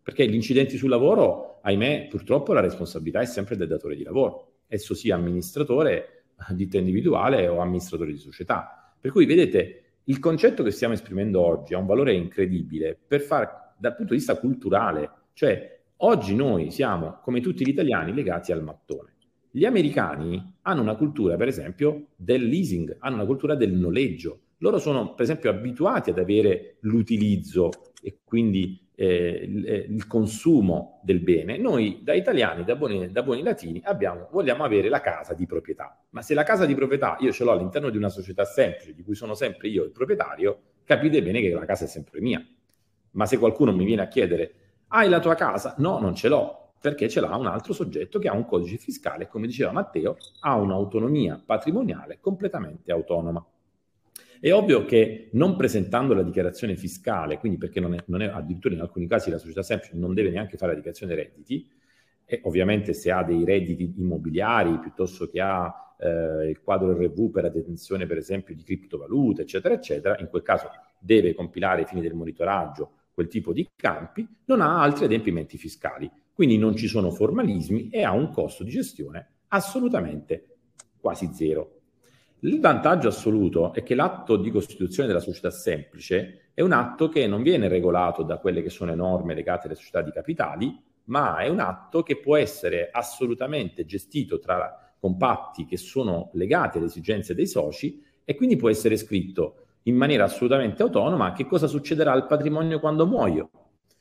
Speaker 3: Perché gli incidenti sul lavoro, ahimè, purtroppo la responsabilità è sempre del datore di lavoro, esso sia amministratore, ditta individuale o amministratore di società. Per cui vedete, il concetto che stiamo esprimendo oggi ha un valore incredibile per far, dal punto di vista culturale, cioè oggi noi siamo, come tutti gli italiani, legati al mattone. Gli americani hanno una cultura, per esempio, del leasing, hanno una cultura del noleggio. Loro sono, per esempio, abituati ad avere l'utilizzo e quindi eh, il, eh, il, consumo del bene, noi da italiani, da buoni, da buoni latini, abbiamo, vogliamo avere la casa di proprietà. Ma se la casa di proprietà io ce l'ho all'interno di una società semplice, di cui sono sempre io il proprietario, capite bene che la casa è sempre mia. Ma se qualcuno mi viene a chiedere, hai la tua casa? No, non ce l'ho, perché ce l'ha un altro soggetto che ha un codice fiscale, come diceva Matteo, ha un'autonomia patrimoniale completamente autonoma. È ovvio che non presentando la dichiarazione fiscale, quindi perché non è, non è, addirittura in alcuni casi la società semplice non deve neanche fare la dichiarazione redditi, e ovviamente se ha dei redditi immobiliari piuttosto che ha eh, il quadro RV per la detenzione per esempio di criptovalute, eccetera, eccetera, in quel caso deve compilare ai fini del monitoraggio quel tipo di campi, non ha altri adempimenti fiscali. Quindi non ci sono formalismi e ha un costo di gestione assolutamente quasi zero. Il vantaggio assoluto è che l'atto di costituzione della società semplice è un atto che non viene regolato da quelle che sono le norme legate alle società di capitali, ma è un atto che può essere assolutamente gestito tra compatti che sono legati alle esigenze dei soci e quindi può essere scritto in maniera assolutamente autonoma che cosa succederà al patrimonio quando muoio,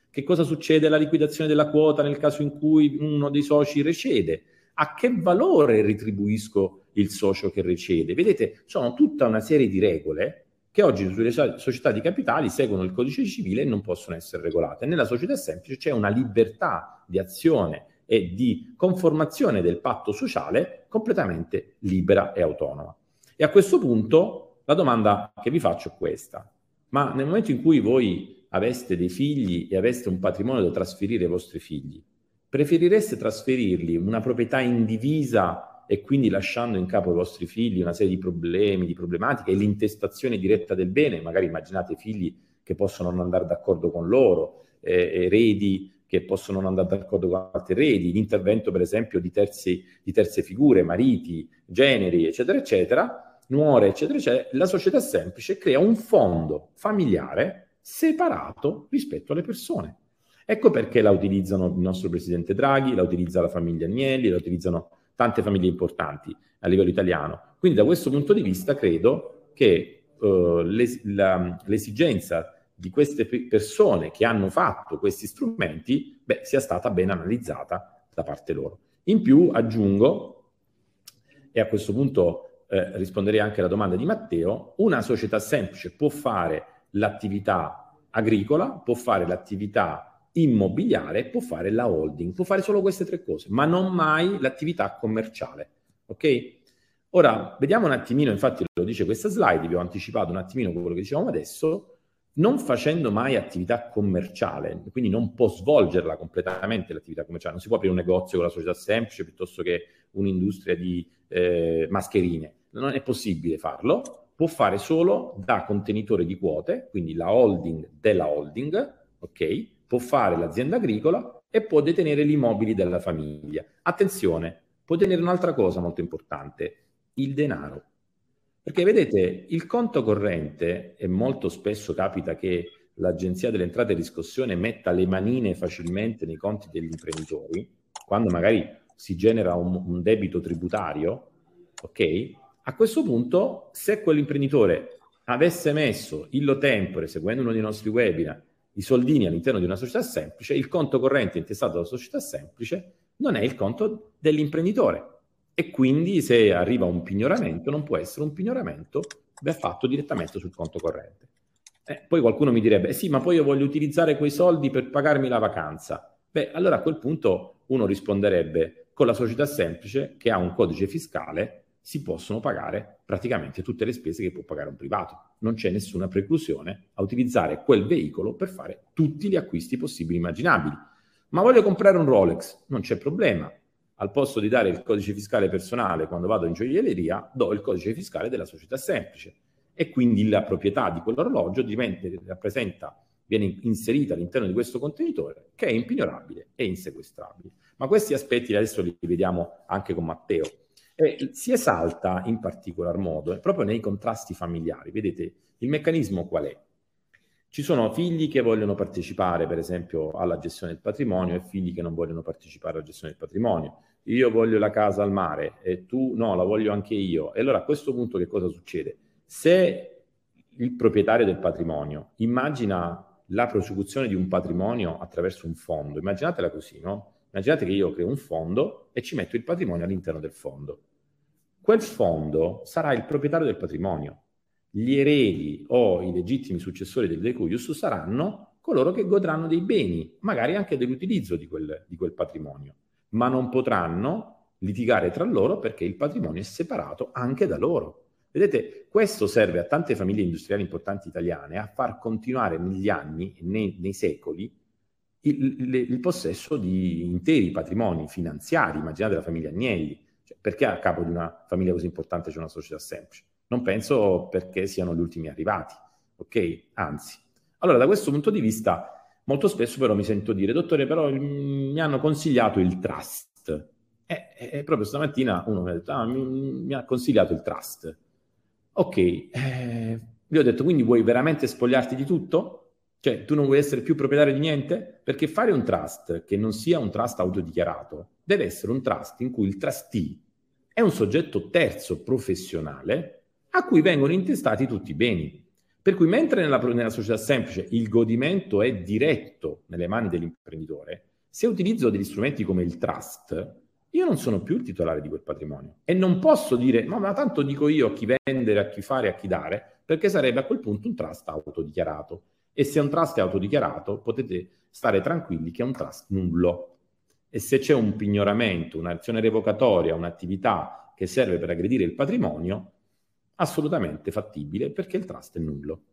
Speaker 3: che cosa succede alla liquidazione della quota nel caso in cui uno dei soci recede, a che valore ritribuisco il socio che riceve. Vedete, sono tutta una serie di regole che oggi sulle società di capitali seguono il codice civile e non possono essere regolate. Nella società semplice c'è una libertà di azione e di conformazione del patto sociale completamente libera e autonoma. E a questo punto la domanda che vi faccio è questa. Ma nel momento in cui voi aveste dei figli e aveste un patrimonio da trasferire ai vostri figli, preferireste trasferirli una proprietà indivisa e quindi lasciando in capo ai vostri figli una serie di problemi, di problematiche e l'intestazione diretta del bene, magari immaginate figli che possono non andare d'accordo con loro, eh, eredi che possono non andare d'accordo con altri eredi, l'intervento per esempio di, terzi, di terze figure, mariti, generi, eccetera, eccetera, nuore, eccetera, eccetera, la società semplice crea un fondo familiare separato rispetto alle persone. Ecco perché la utilizzano il nostro presidente Draghi, la utilizza la famiglia Agnelli, la utilizzano tante famiglie importanti a livello italiano. Quindi da questo punto di vista credo che uh, l'es- la, l'esigenza di queste persone che hanno fatto questi strumenti beh, sia stata ben analizzata da parte loro. In più aggiungo, e a questo punto eh, risponderei anche alla domanda di Matteo, una società semplice può fare l'attività agricola, può fare l'attività immobiliare può fare la holding, può fare solo queste tre cose, ma non mai l'attività commerciale. Ok? Ora, vediamo un attimino, infatti lo dice questa slide, vi ho anticipato un attimino quello che dicevamo adesso, non facendo mai attività commerciale, quindi non può svolgerla completamente l'attività commerciale, non si può aprire un negozio con la società semplice piuttosto che un'industria di eh, mascherine, non è possibile farlo, può fare solo da contenitore di quote, quindi la holding della holding, ok? può fare l'azienda agricola e può detenere gli immobili della famiglia. Attenzione, può tenere un'altra cosa molto importante, il denaro. Perché vedete, il conto corrente, e molto spesso capita che l'Agenzia delle Entrate e Riscossione metta le manine facilmente nei conti degli imprenditori, quando magari si genera un, un debito tributario, ok? A questo punto, se quell'imprenditore avesse messo illo tempore, seguendo uno dei nostri webinar, i soldini all'interno di una società semplice, il conto corrente intestato dalla società semplice non è il conto dell'imprenditore. E quindi se arriva un pignoramento, non può essere un pignoramento fatto direttamente sul conto corrente. Eh, poi qualcuno mi direbbe, eh sì, ma poi io voglio utilizzare quei soldi per pagarmi la vacanza. Beh, allora a quel punto uno risponderebbe con la società semplice che ha un codice fiscale si possono pagare praticamente tutte le spese che può pagare un privato. Non c'è nessuna preclusione a utilizzare quel veicolo per fare tutti gli acquisti possibili e immaginabili. Ma voglio comprare un Rolex, non c'è problema. Al posto di dare il codice fiscale personale quando vado in gioielleria, do il codice fiscale della società semplice. E quindi la proprietà di quell'orologio viene inserita all'interno di questo contenitore che è impignorabile e insequestrabile. Ma questi aspetti adesso li vediamo anche con Matteo e si esalta in particolar modo proprio nei contrasti familiari. Vedete, il meccanismo qual è? Ci sono figli che vogliono partecipare, per esempio, alla gestione del patrimonio e figli che non vogliono partecipare alla gestione del patrimonio. Io voglio la casa al mare e tu no, la voglio anche io. E allora a questo punto che cosa succede? Se il proprietario del patrimonio immagina la prosecuzione di un patrimonio attraverso un fondo, immaginatela così, no? Immaginate che io creo un fondo e ci metto il patrimonio all'interno del fondo quel fondo sarà il proprietario del patrimonio. Gli eredi o i legittimi successori del decuius saranno coloro che godranno dei beni, magari anche dell'utilizzo di quel, di quel patrimonio, ma non potranno litigare tra loro perché il patrimonio è separato anche da loro. Vedete, questo serve a tante famiglie industriali importanti italiane a far continuare negli anni, nei, nei secoli, il, il, il, possesso di interi patrimoni finanziari. Immaginate la famiglia Agnelli, cioè, perché a capo di una famiglia così importante c'è una società semplice? Non penso perché siano gli ultimi arrivati, ok? Anzi. Allora, da questo punto di vista, molto spesso però mi sento dire, dottore, però mi hanno consigliato il trust. E, e proprio stamattina uno mi ha detto, ah, mi, mi ha consigliato il trust. Ok, eh, gli ho detto, quindi vuoi veramente spogliarti di tutto? Cioè, tu non vuoi essere più proprietario di niente? Perché fare un trust che non sia un trust autodichiarato deve essere un trust in cui il trustee è un soggetto terzo professionale a cui vengono intestati tutti i beni. Per cui mentre nella, nella società semplice il godimento è diretto nelle mani dell'imprenditore, se utilizzo degli strumenti come il trust, io non sono più il titolare di quel patrimonio e non posso dire, ma, ma tanto dico io a chi vendere, a chi fare, a chi dare, perché sarebbe a quel punto un trust autodichiarato. E se un trust è autodichiarato, potete stare tranquilli che è un trust nullo. E se c'è un pignoramento, un'azione revocatoria, un'attività che serve per aggredire il patrimonio, assolutamente fattibile perché il trust è nullo.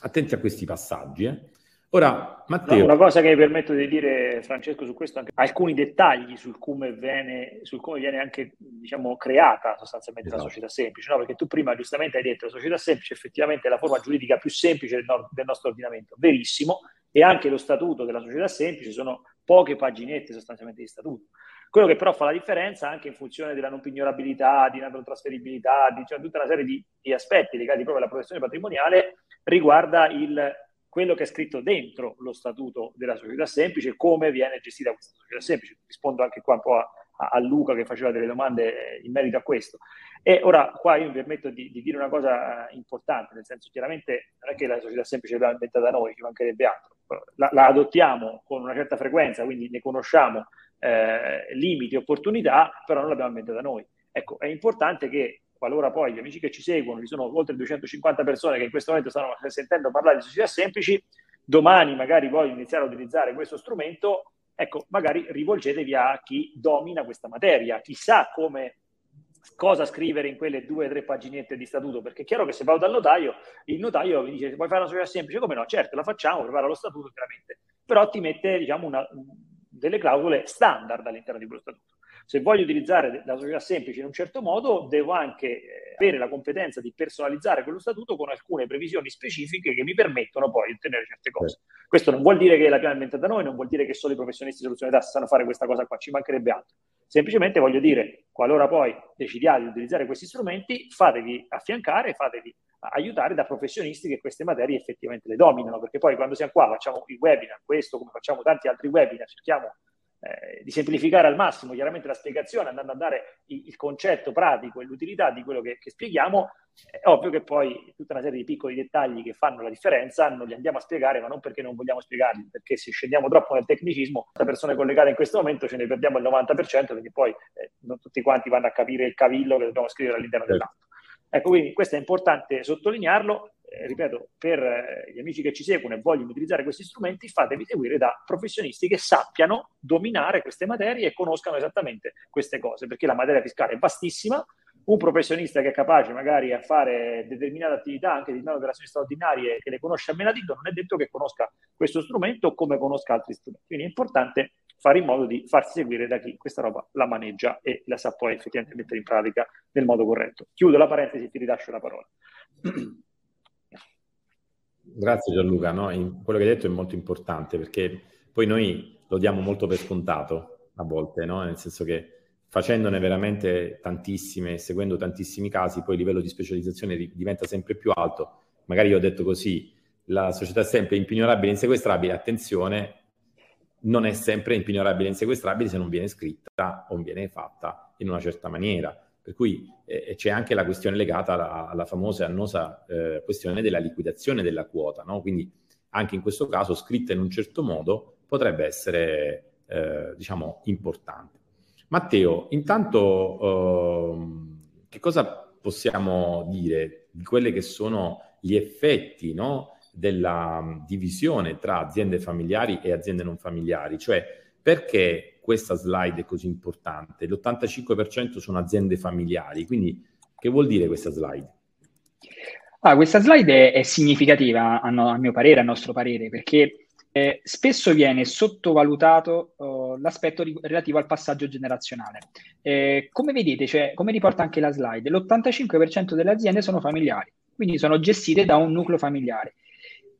Speaker 3: Attenti a questi passaggi. Eh. Ora, Matteo...
Speaker 2: No, una cosa che mi permetto di dire, Francesco, su questo, anche alcuni dettagli sul come viene, sul come viene anche diciamo, creata sostanzialmente esatto. la società semplice, no? perché tu prima giustamente hai detto che la società semplice effettivamente è la forma giuridica più semplice del, no- del nostro ordinamento, verissimo, e anche lo statuto della società semplice sono poche paginette sostanzialmente di statuto. Quello che però fa la differenza anche in funzione della non pignorabilità, di non trasferibilità, di cioè, tutta una serie di, di aspetti legati proprio alla protezione patrimoniale, riguarda il quello che è scritto dentro lo statuto della società semplice, come viene gestita questa società semplice. Rispondo anche qua un po' a, a Luca che faceva delle domande eh, in merito a questo. E ora qua io mi permetto di, di, dire una cosa importante, nel senso chiaramente non è che la società semplice l'abbiamo inventata noi, ci mancherebbe altro, la, la, adottiamo con una certa frequenza, quindi ne conosciamo eh, limiti e opportunità, però non l'abbiamo inventata noi. Ecco, è importante che qualora poi gli amici che ci seguono, ci sono oltre 250 persone che in questo momento stanno sentendo parlare di società semplici, domani magari vogliono iniziare a utilizzare questo strumento, ecco, magari rivolgetevi a chi domina questa materia, chi sa come cosa scrivere in quelle due o tre paginette di statuto, perché è chiaro che se vado dal notaio, il notaio mi dice vuoi fare una società semplice? Come no? Certo, la facciamo, prepara lo statuto chiaramente, però ti mette diciamo, una, delle clausole standard all'interno di quello statuto se voglio utilizzare la società semplice in un certo modo, devo anche eh, avere la competenza di personalizzare quello statuto con alcune previsioni specifiche che mi permettono poi di ottenere certe cose. Sì. Questo non vuol dire che l'abbiamo inventata noi, non vuol dire che solo i professionisti di soluzione tasse sanno fare questa cosa qua, ci mancherebbe altro. Semplicemente voglio dire, qualora poi decidiate di utilizzare questi strumenti, fatevi affiancare, fatevi aiutare da professionisti che queste materie effettivamente le dominano, perché poi quando siamo qua facciamo i webinar, questo come facciamo tanti altri webinar, cerchiamo eh, di semplificare al massimo chiaramente la spiegazione, andando a dare il, il concetto pratico e l'utilità di quello che, che, spieghiamo, è ovvio che poi tutta una serie di piccoli dettagli che fanno la differenza non li andiamo a spiegare, ma non perché non vogliamo spiegarli, perché se scendiamo troppo nel tecnicismo, le persone collegate in questo momento ce ne perdiamo il 90%, quindi poi eh, non tutti quanti vanno a capire il cavillo che dobbiamo scrivere all'interno dell'atto. Ecco, quindi questo è importante sottolinearlo eh, ripeto, per eh, gli amici che ci seguono e vogliono utilizzare questi strumenti, fatevi seguire da professionisti che sappiano dominare queste materie e conoscano esattamente queste cose, perché la materia fiscale è vastissima. Un professionista che è capace magari a fare determinate attività, anche di operazioni straordinarie, che le conosce a menadito, non è detto che conosca questo strumento come conosca altri strumenti. Quindi è importante fare in modo di farsi seguire da chi questa roba la maneggia e la sa poi effettivamente mettere in pratica nel modo corretto. Chiudo la parentesi e ti rilascio la parola.
Speaker 3: Grazie Gianluca, no? Quello che hai detto è molto importante perché poi noi lo diamo molto per scontato a volte, no? nel senso che facendone veramente tantissime seguendo tantissimi casi, poi il livello di specializzazione diventa sempre più alto. Magari io ho detto così, la società è sempre impignorabile e insequestrabile, attenzione, non è sempre impignorabile e insequestrabile se non viene scritta o viene fatta in una certa maniera. Per cui eh, c'è anche la questione legata alla, alla famosa e annosa eh, questione della liquidazione della quota, no? quindi anche in questo caso scritta in un certo modo potrebbe essere, eh, diciamo, importante. Matteo, intanto ehm, che cosa possiamo dire di quelli che sono gli effetti no, della divisione tra aziende familiari e aziende non familiari? Cioè, perché questa slide è così importante. L'85% sono aziende familiari, quindi che vuol dire questa slide?
Speaker 4: Ah, questa slide è, è significativa a, no, a, mio parere, a nostro parere, perché eh, spesso viene sottovalutato oh, l'aspetto ri- relativo al passaggio generazionale. Eh, come vedete, cioè, come riporta anche la slide, l'85% delle aziende sono familiari, quindi sono gestite da un nucleo familiare.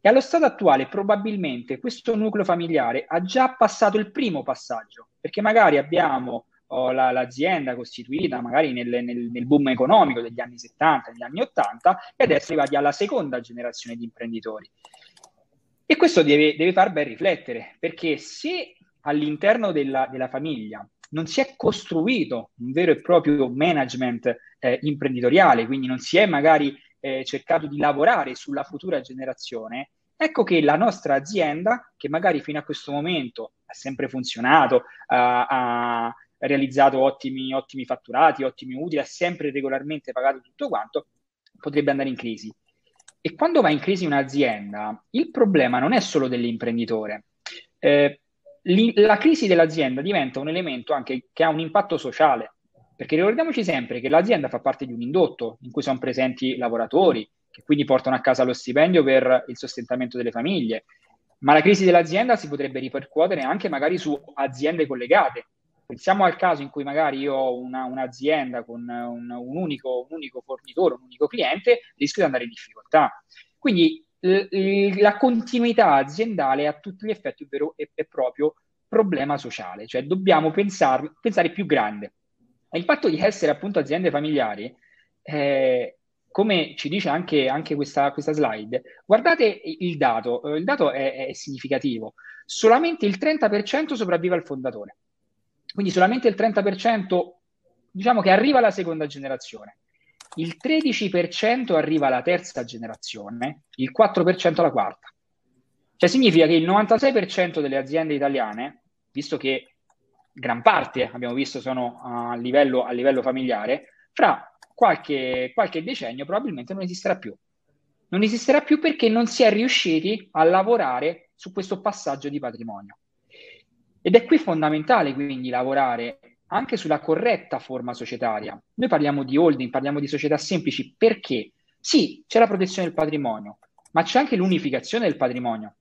Speaker 4: E allo stato attuale probabilmente questo nucleo familiare ha già passato il primo passaggio, perché magari abbiamo oh, la, l'azienda costituita magari nel, nel, nel, boom economico degli anni 70, degli anni 80 e adesso arrivati alla seconda generazione di imprenditori. E questo deve, deve far ben riflettere, perché se all'interno della, della famiglia non si è costruito un vero e proprio management eh, imprenditoriale, quindi non si è magari eh, cercato di lavorare sulla futura generazione, ecco che la nostra azienda, che magari fino a questo momento ha sempre funzionato, ha, ha, realizzato ottimi, ottimi fatturati, ottimi utili, ha sempre regolarmente pagato tutto quanto, potrebbe andare in crisi. E quando va in crisi un'azienda, il problema non è solo dell'imprenditore. Eh, la crisi dell'azienda diventa un elemento anche che ha un impatto sociale, perché ricordiamoci sempre che l'azienda fa parte di un indotto in cui sono presenti lavoratori, che quindi portano a casa lo stipendio per il sostentamento delle famiglie, ma la crisi dell'azienda si potrebbe ripercuotere anche magari su aziende collegate. Pensiamo al caso in cui magari io ho una, un'azienda con un, un, unico, un unico fornitore, un unico cliente, rischio di andare in difficoltà. Quindi la continuità aziendale a tutti gli effetti vero e, e proprio problema sociale, cioè dobbiamo pensar, pensare più grande. Il fatto di essere appunto aziende familiari, eh, come ci dice anche, anche questa, questa, slide, guardate il dato, il dato è, è significativo, solamente il 30% sopravvive al fondatore, quindi solamente il 30% diciamo che arriva alla seconda generazione. Il 13% arriva alla terza generazione, il 4% alla quarta. Cioè significa che il 96% delle aziende italiane, visto che gran parte, abbiamo visto, sono a livello, a livello familiare, fra qualche, qualche decennio probabilmente non esisterà più. Non esisterà più perché non si è riusciti a lavorare su questo passaggio di patrimonio. Ed è qui fondamentale quindi lavorare anche sulla corretta forma societaria. Noi parliamo di holding, parliamo di società semplici perché sì, c'è la protezione del patrimonio, ma c'è anche l'unificazione del patrimonio.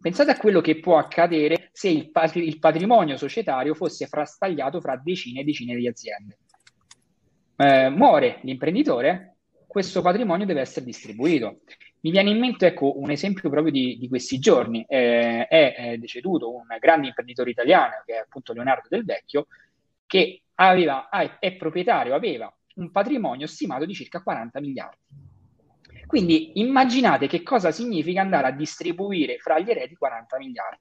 Speaker 4: Pensate a quello che può accadere se il, patri- il patrimonio societario fosse frastagliato fra decine e decine di aziende. Eh, muore l'imprenditore, questo patrimonio deve essere distribuito. Mi viene in mente ecco, un esempio proprio di, di questi giorni. Eh, è, è, deceduto un grande imprenditore italiano che è appunto Leonardo Del Vecchio, che aveva, è proprietario, aveva un patrimonio stimato di circa 40 miliardi. Quindi immaginate che cosa significa andare a distribuire fra gli eredi 40 miliardi.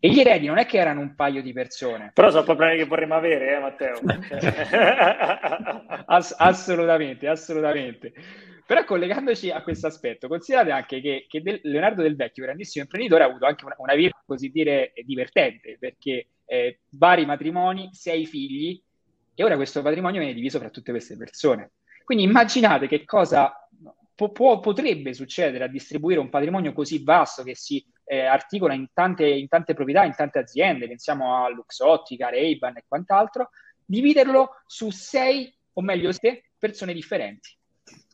Speaker 4: E gli eredi non è che erano un paio di persone.
Speaker 2: Però sono problemi che vorremmo avere, eh, Matteo?
Speaker 4: Ass- assolutamente, assolutamente. Però collegandoci a questo aspetto, considerate anche che, che del, Leonardo Del Vecchio, grandissimo imprenditore, ha avuto anche una, una vita, così dire, divertente, perché eh, vari matrimoni, sei figli, e ora questo patrimonio viene diviso fra tutte queste persone. Quindi immaginate che cosa può, può, potrebbe succedere a distribuire un patrimonio così vasto che si eh, articola in tante, in tante, proprietà, in tante aziende, pensiamo a Luxottica, Ray-Ban e quant'altro, dividerlo su sei, o meglio, sei persone differenti.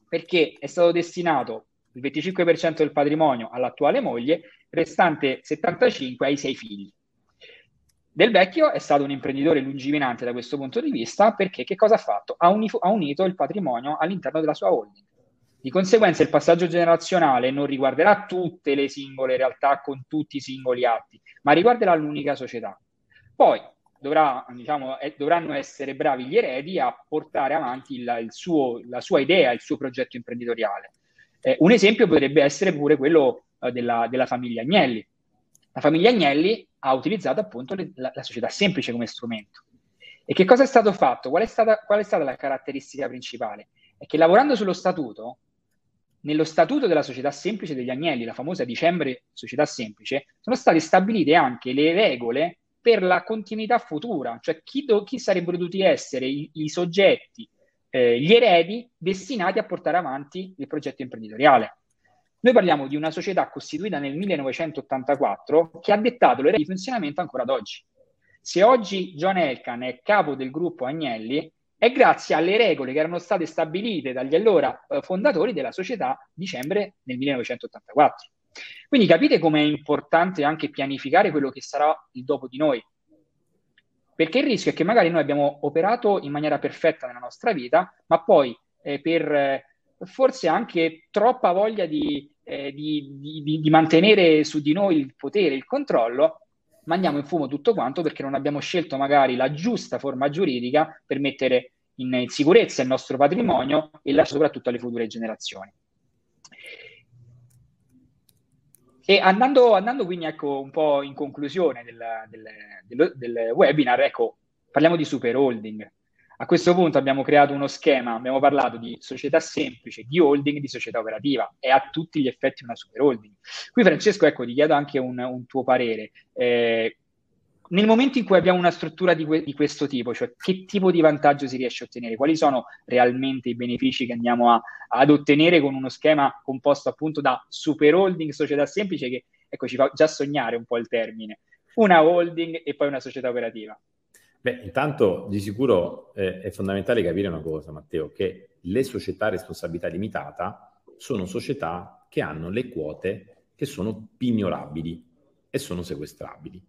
Speaker 4: Perché è stato destinato il 25% del patrimonio all'attuale moglie, restante 75% ai sei figli. Del Vecchio è stato un imprenditore lungimirante da questo punto di vista perché che cosa ha fatto? Ha, unif- ha unito il patrimonio all'interno della sua holding. Di conseguenza il passaggio generazionale non riguarderà tutte le singole realtà con tutti i singoli atti, ma riguarderà l'unica società. Poi dovrà, diciamo, eh, dovranno essere bravi gli eredi a portare avanti il, il suo, la sua idea, il suo progetto imprenditoriale. Eh, un esempio potrebbe essere pure quello eh, della, della famiglia Agnelli. La famiglia Agnelli ha utilizzato appunto le, la, la, società semplice come strumento. E che cosa è stato fatto? Qual è, stata, qual è stata la caratteristica principale? È che lavorando sullo statuto, nello statuto della società semplice degli Agnelli, la famosa dicembre società semplice, sono state stabilite anche le regole per la continuità futura, cioè chi, do, chi sarebbero dovuti essere i, i soggetti, eh, gli eredi destinati a portare avanti il progetto imprenditoriale. Noi parliamo di una società costituita nel 1984 che ha dettato le regole di funzionamento ancora ad oggi. Se oggi John Elkan è capo del gruppo Agnelli, è grazie alle regole che erano state stabilite dagli allora eh, fondatori della società dicembre del 1984. Quindi capite com'è importante anche pianificare quello che sarà il dopo di noi. Perché il rischio è che magari noi abbiamo operato in maniera perfetta nella nostra vita, ma poi eh, per eh, forse anche troppa voglia di, eh, di, di, di, mantenere su di noi il potere, il controllo, mandiamo in fumo tutto quanto perché non abbiamo scelto magari la giusta forma giuridica per mettere in sicurezza il nostro patrimonio e lasciare soprattutto alle future generazioni. E andando, andando, quindi ecco, un po' in conclusione del, del, del, del webinar, ecco, parliamo di super holding. A questo punto abbiamo creato uno schema, abbiamo parlato di società semplice, di holding, di società operativa. È a tutti gli effetti una super holding. Qui Francesco, ecco, ti chiedo anche un, un tuo parere. Eh, nel momento in cui abbiamo una struttura di, que- di, questo tipo, cioè che tipo di vantaggio si riesce a ottenere, quali sono realmente i benefici che andiamo a, ad ottenere con uno schema composto appunto da super holding, società semplice, che ecco, ci fa già sognare un po' il termine, una holding e poi una società operativa.
Speaker 3: Beh, intanto di sicuro eh, è fondamentale capire una cosa, Matteo, che le società a responsabilità limitata sono società che hanno le quote che sono pignorabili e sono sequestrabili.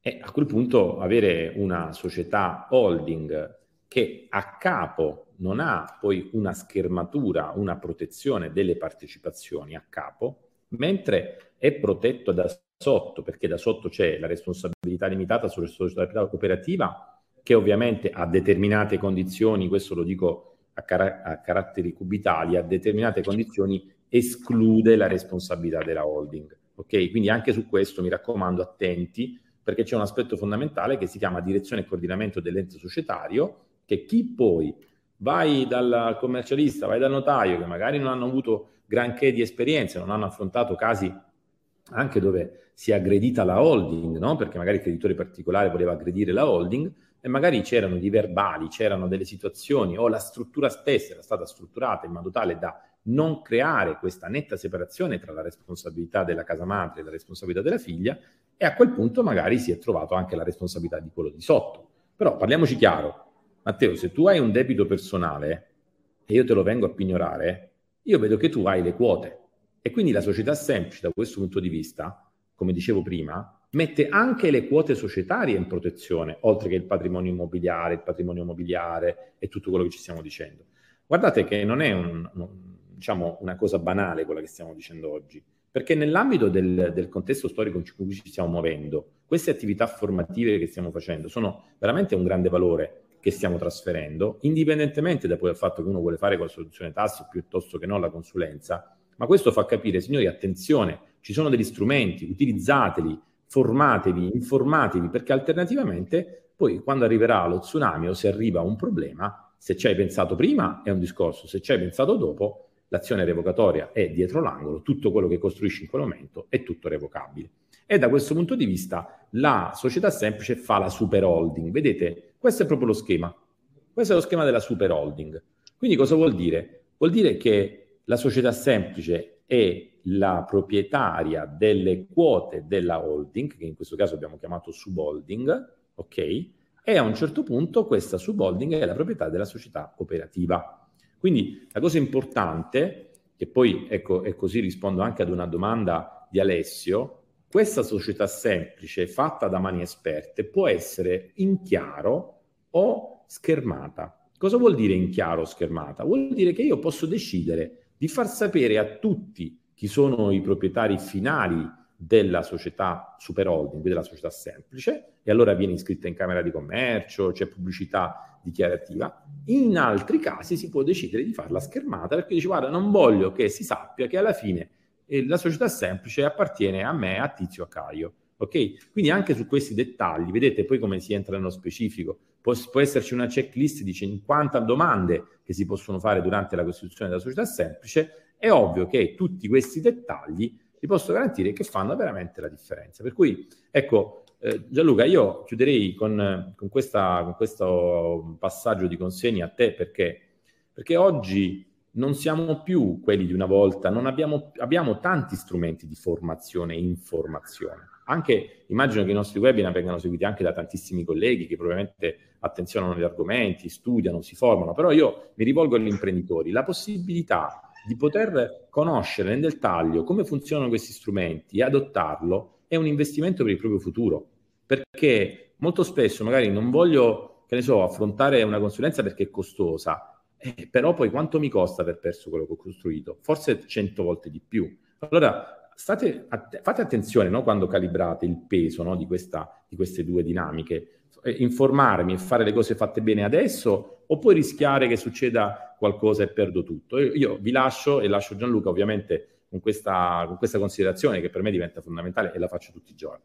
Speaker 3: E a quel punto avere una società holding che a capo non ha poi una schermatura, una protezione delle partecipazioni a capo, mentre è protetto da sotto, perché da sotto c'è la responsabilità limitata sulla società cooperativa, che ovviamente ha determinate condizioni, questo lo dico a, car- a caratteri cubitali, a determinate condizioni esclude la responsabilità della holding. Ok? Quindi anche su questo mi raccomando attenti perché c'è un aspetto fondamentale che si chiama direzione e coordinamento dell'ente societario, che chi poi vai dal commercialista, vai dal notaio, che magari non hanno avuto granché di esperienza, non hanno affrontato casi anche dove si è aggredita la holding, no? perché magari il creditore particolare voleva aggredire la holding, e magari c'erano di verbali, c'erano delle situazioni o la struttura stessa era stata strutturata in modo tale da non creare questa netta separazione tra la responsabilità della casa madre e la responsabilità della figlia e a quel punto magari si è trovato anche la responsabilità di quello di sotto. Però parliamoci chiaro, Matteo, se tu hai un debito personale e io te lo vengo a pignorare, io vedo che tu hai le quote e quindi la società semplice da questo punto di vista, come dicevo prima, mette anche le quote societarie in protezione, oltre che il patrimonio immobiliare, il patrimonio immobiliare e tutto quello che ci stiamo dicendo. Guardate che non è un, diciamo, una cosa banale quella che stiamo dicendo oggi, perché nell'ambito del, del, contesto storico in cui ci stiamo muovendo, queste attività formative che stiamo facendo sono veramente un grande valore che stiamo trasferendo, indipendentemente da poi dal fatto che uno vuole fare con la soluzione tasse piuttosto che no la consulenza, ma questo fa capire, signori, attenzione, ci sono degli strumenti, utilizzateli, formatevi, informatevi, perché alternativamente poi quando arriverà lo tsunami o se arriva un problema, se ci hai pensato prima è un discorso, se ci hai pensato dopo, l'azione revocatoria è dietro l'angolo, tutto quello che costruisci in quel momento è tutto revocabile. E da questo punto di vista la società semplice fa la super holding. Vedete, questo è proprio lo schema. Questo è lo schema della super holding. Quindi cosa vuol dire? Vuol dire che la società semplice è la proprietaria delle quote della holding, che in questo caso abbiamo chiamato subholding, ok? E a un certo punto questa subholding è la proprietà della società operativa. Quindi la cosa importante, che poi ecco, e così rispondo anche ad una domanda di Alessio, questa società semplice fatta da mani esperte può essere in chiaro o schermata. Cosa vuol dire in chiaro o schermata? Vuol dire che io posso decidere di far sapere a tutti chi sono i proprietari finali della società super holding, della società semplice, e allora viene iscritta in Camera di Commercio, c'è pubblicità dichiarativa. In altri casi si può decidere di farla schermata perché dice guarda non voglio che si sappia che alla fine eh, la società semplice appartiene a me, a Tizio, a Caio. Ok? Quindi anche su questi dettagli, vedete poi come si entra nello specifico, può, può esserci una checklist di 50 domande che si possono fare durante la costituzione della società semplice è ovvio che tutti questi dettagli vi posso garantire che fanno veramente la differenza. Per cui, ecco, eh, Gianluca, io chiuderei con, con, questa, con, questo passaggio di consegna a te perché, perché oggi non siamo più quelli di una volta, abbiamo, abbiamo tanti strumenti di formazione e informazione. Anche immagino che i nostri webinar vengano seguiti anche da tantissimi colleghi che probabilmente attenzionano gli argomenti, studiano, si formano, però io mi rivolgo agli imprenditori. La possibilità di poter conoscere nel dettaglio come funzionano questi strumenti e adottarlo è un investimento per il proprio futuro. Perché molto spesso magari non voglio, che ne so, affrontare una consulenza perché è costosa, eh, però poi quanto mi costa aver perso quello che ho costruito? Forse 100 volte di più. Allora, state, fate attenzione no, quando calibrate il peso no, di, questa, di queste due dinamiche. Informarmi e fare le cose fatte bene adesso o poi rischiare che succeda qualcosa e perdo tutto. Io, io vi lascio e lascio Gianluca ovviamente con questa, con questa considerazione che per me diventa fondamentale e la faccio tutti i giorni.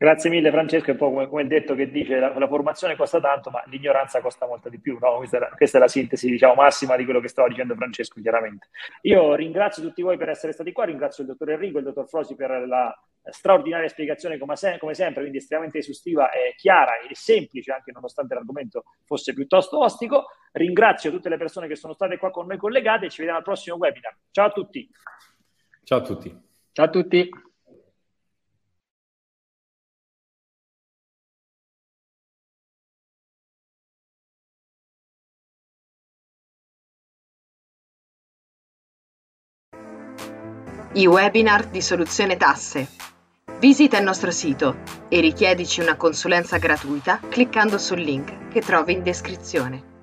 Speaker 2: Grazie mille Francesco, è un po' come, come il detto che dice la, la, formazione costa tanto ma l'ignoranza costa molto di più, no? questa, è, questa, è la sintesi diciamo, massima di quello che stava dicendo Francesco chiaramente. Io ringrazio tutti voi per essere stati qua, ringrazio il dottor Enrico e il dottor Frosi per la straordinaria spiegazione come, se- come, sempre, quindi estremamente esaustiva e chiara e semplice, anche nonostante l'argomento fosse piuttosto ostico. Ringrazio tutte le persone che sono state qua con noi collegate e ci vediamo al prossimo webinar. Ciao a tutti.
Speaker 3: Ciao a tutti.
Speaker 4: Ciao a tutti.
Speaker 1: I webinar di Soluzione Tasse. Visita il nostro sito e richiedici una consulenza gratuita cliccando sul link che trovi in descrizione.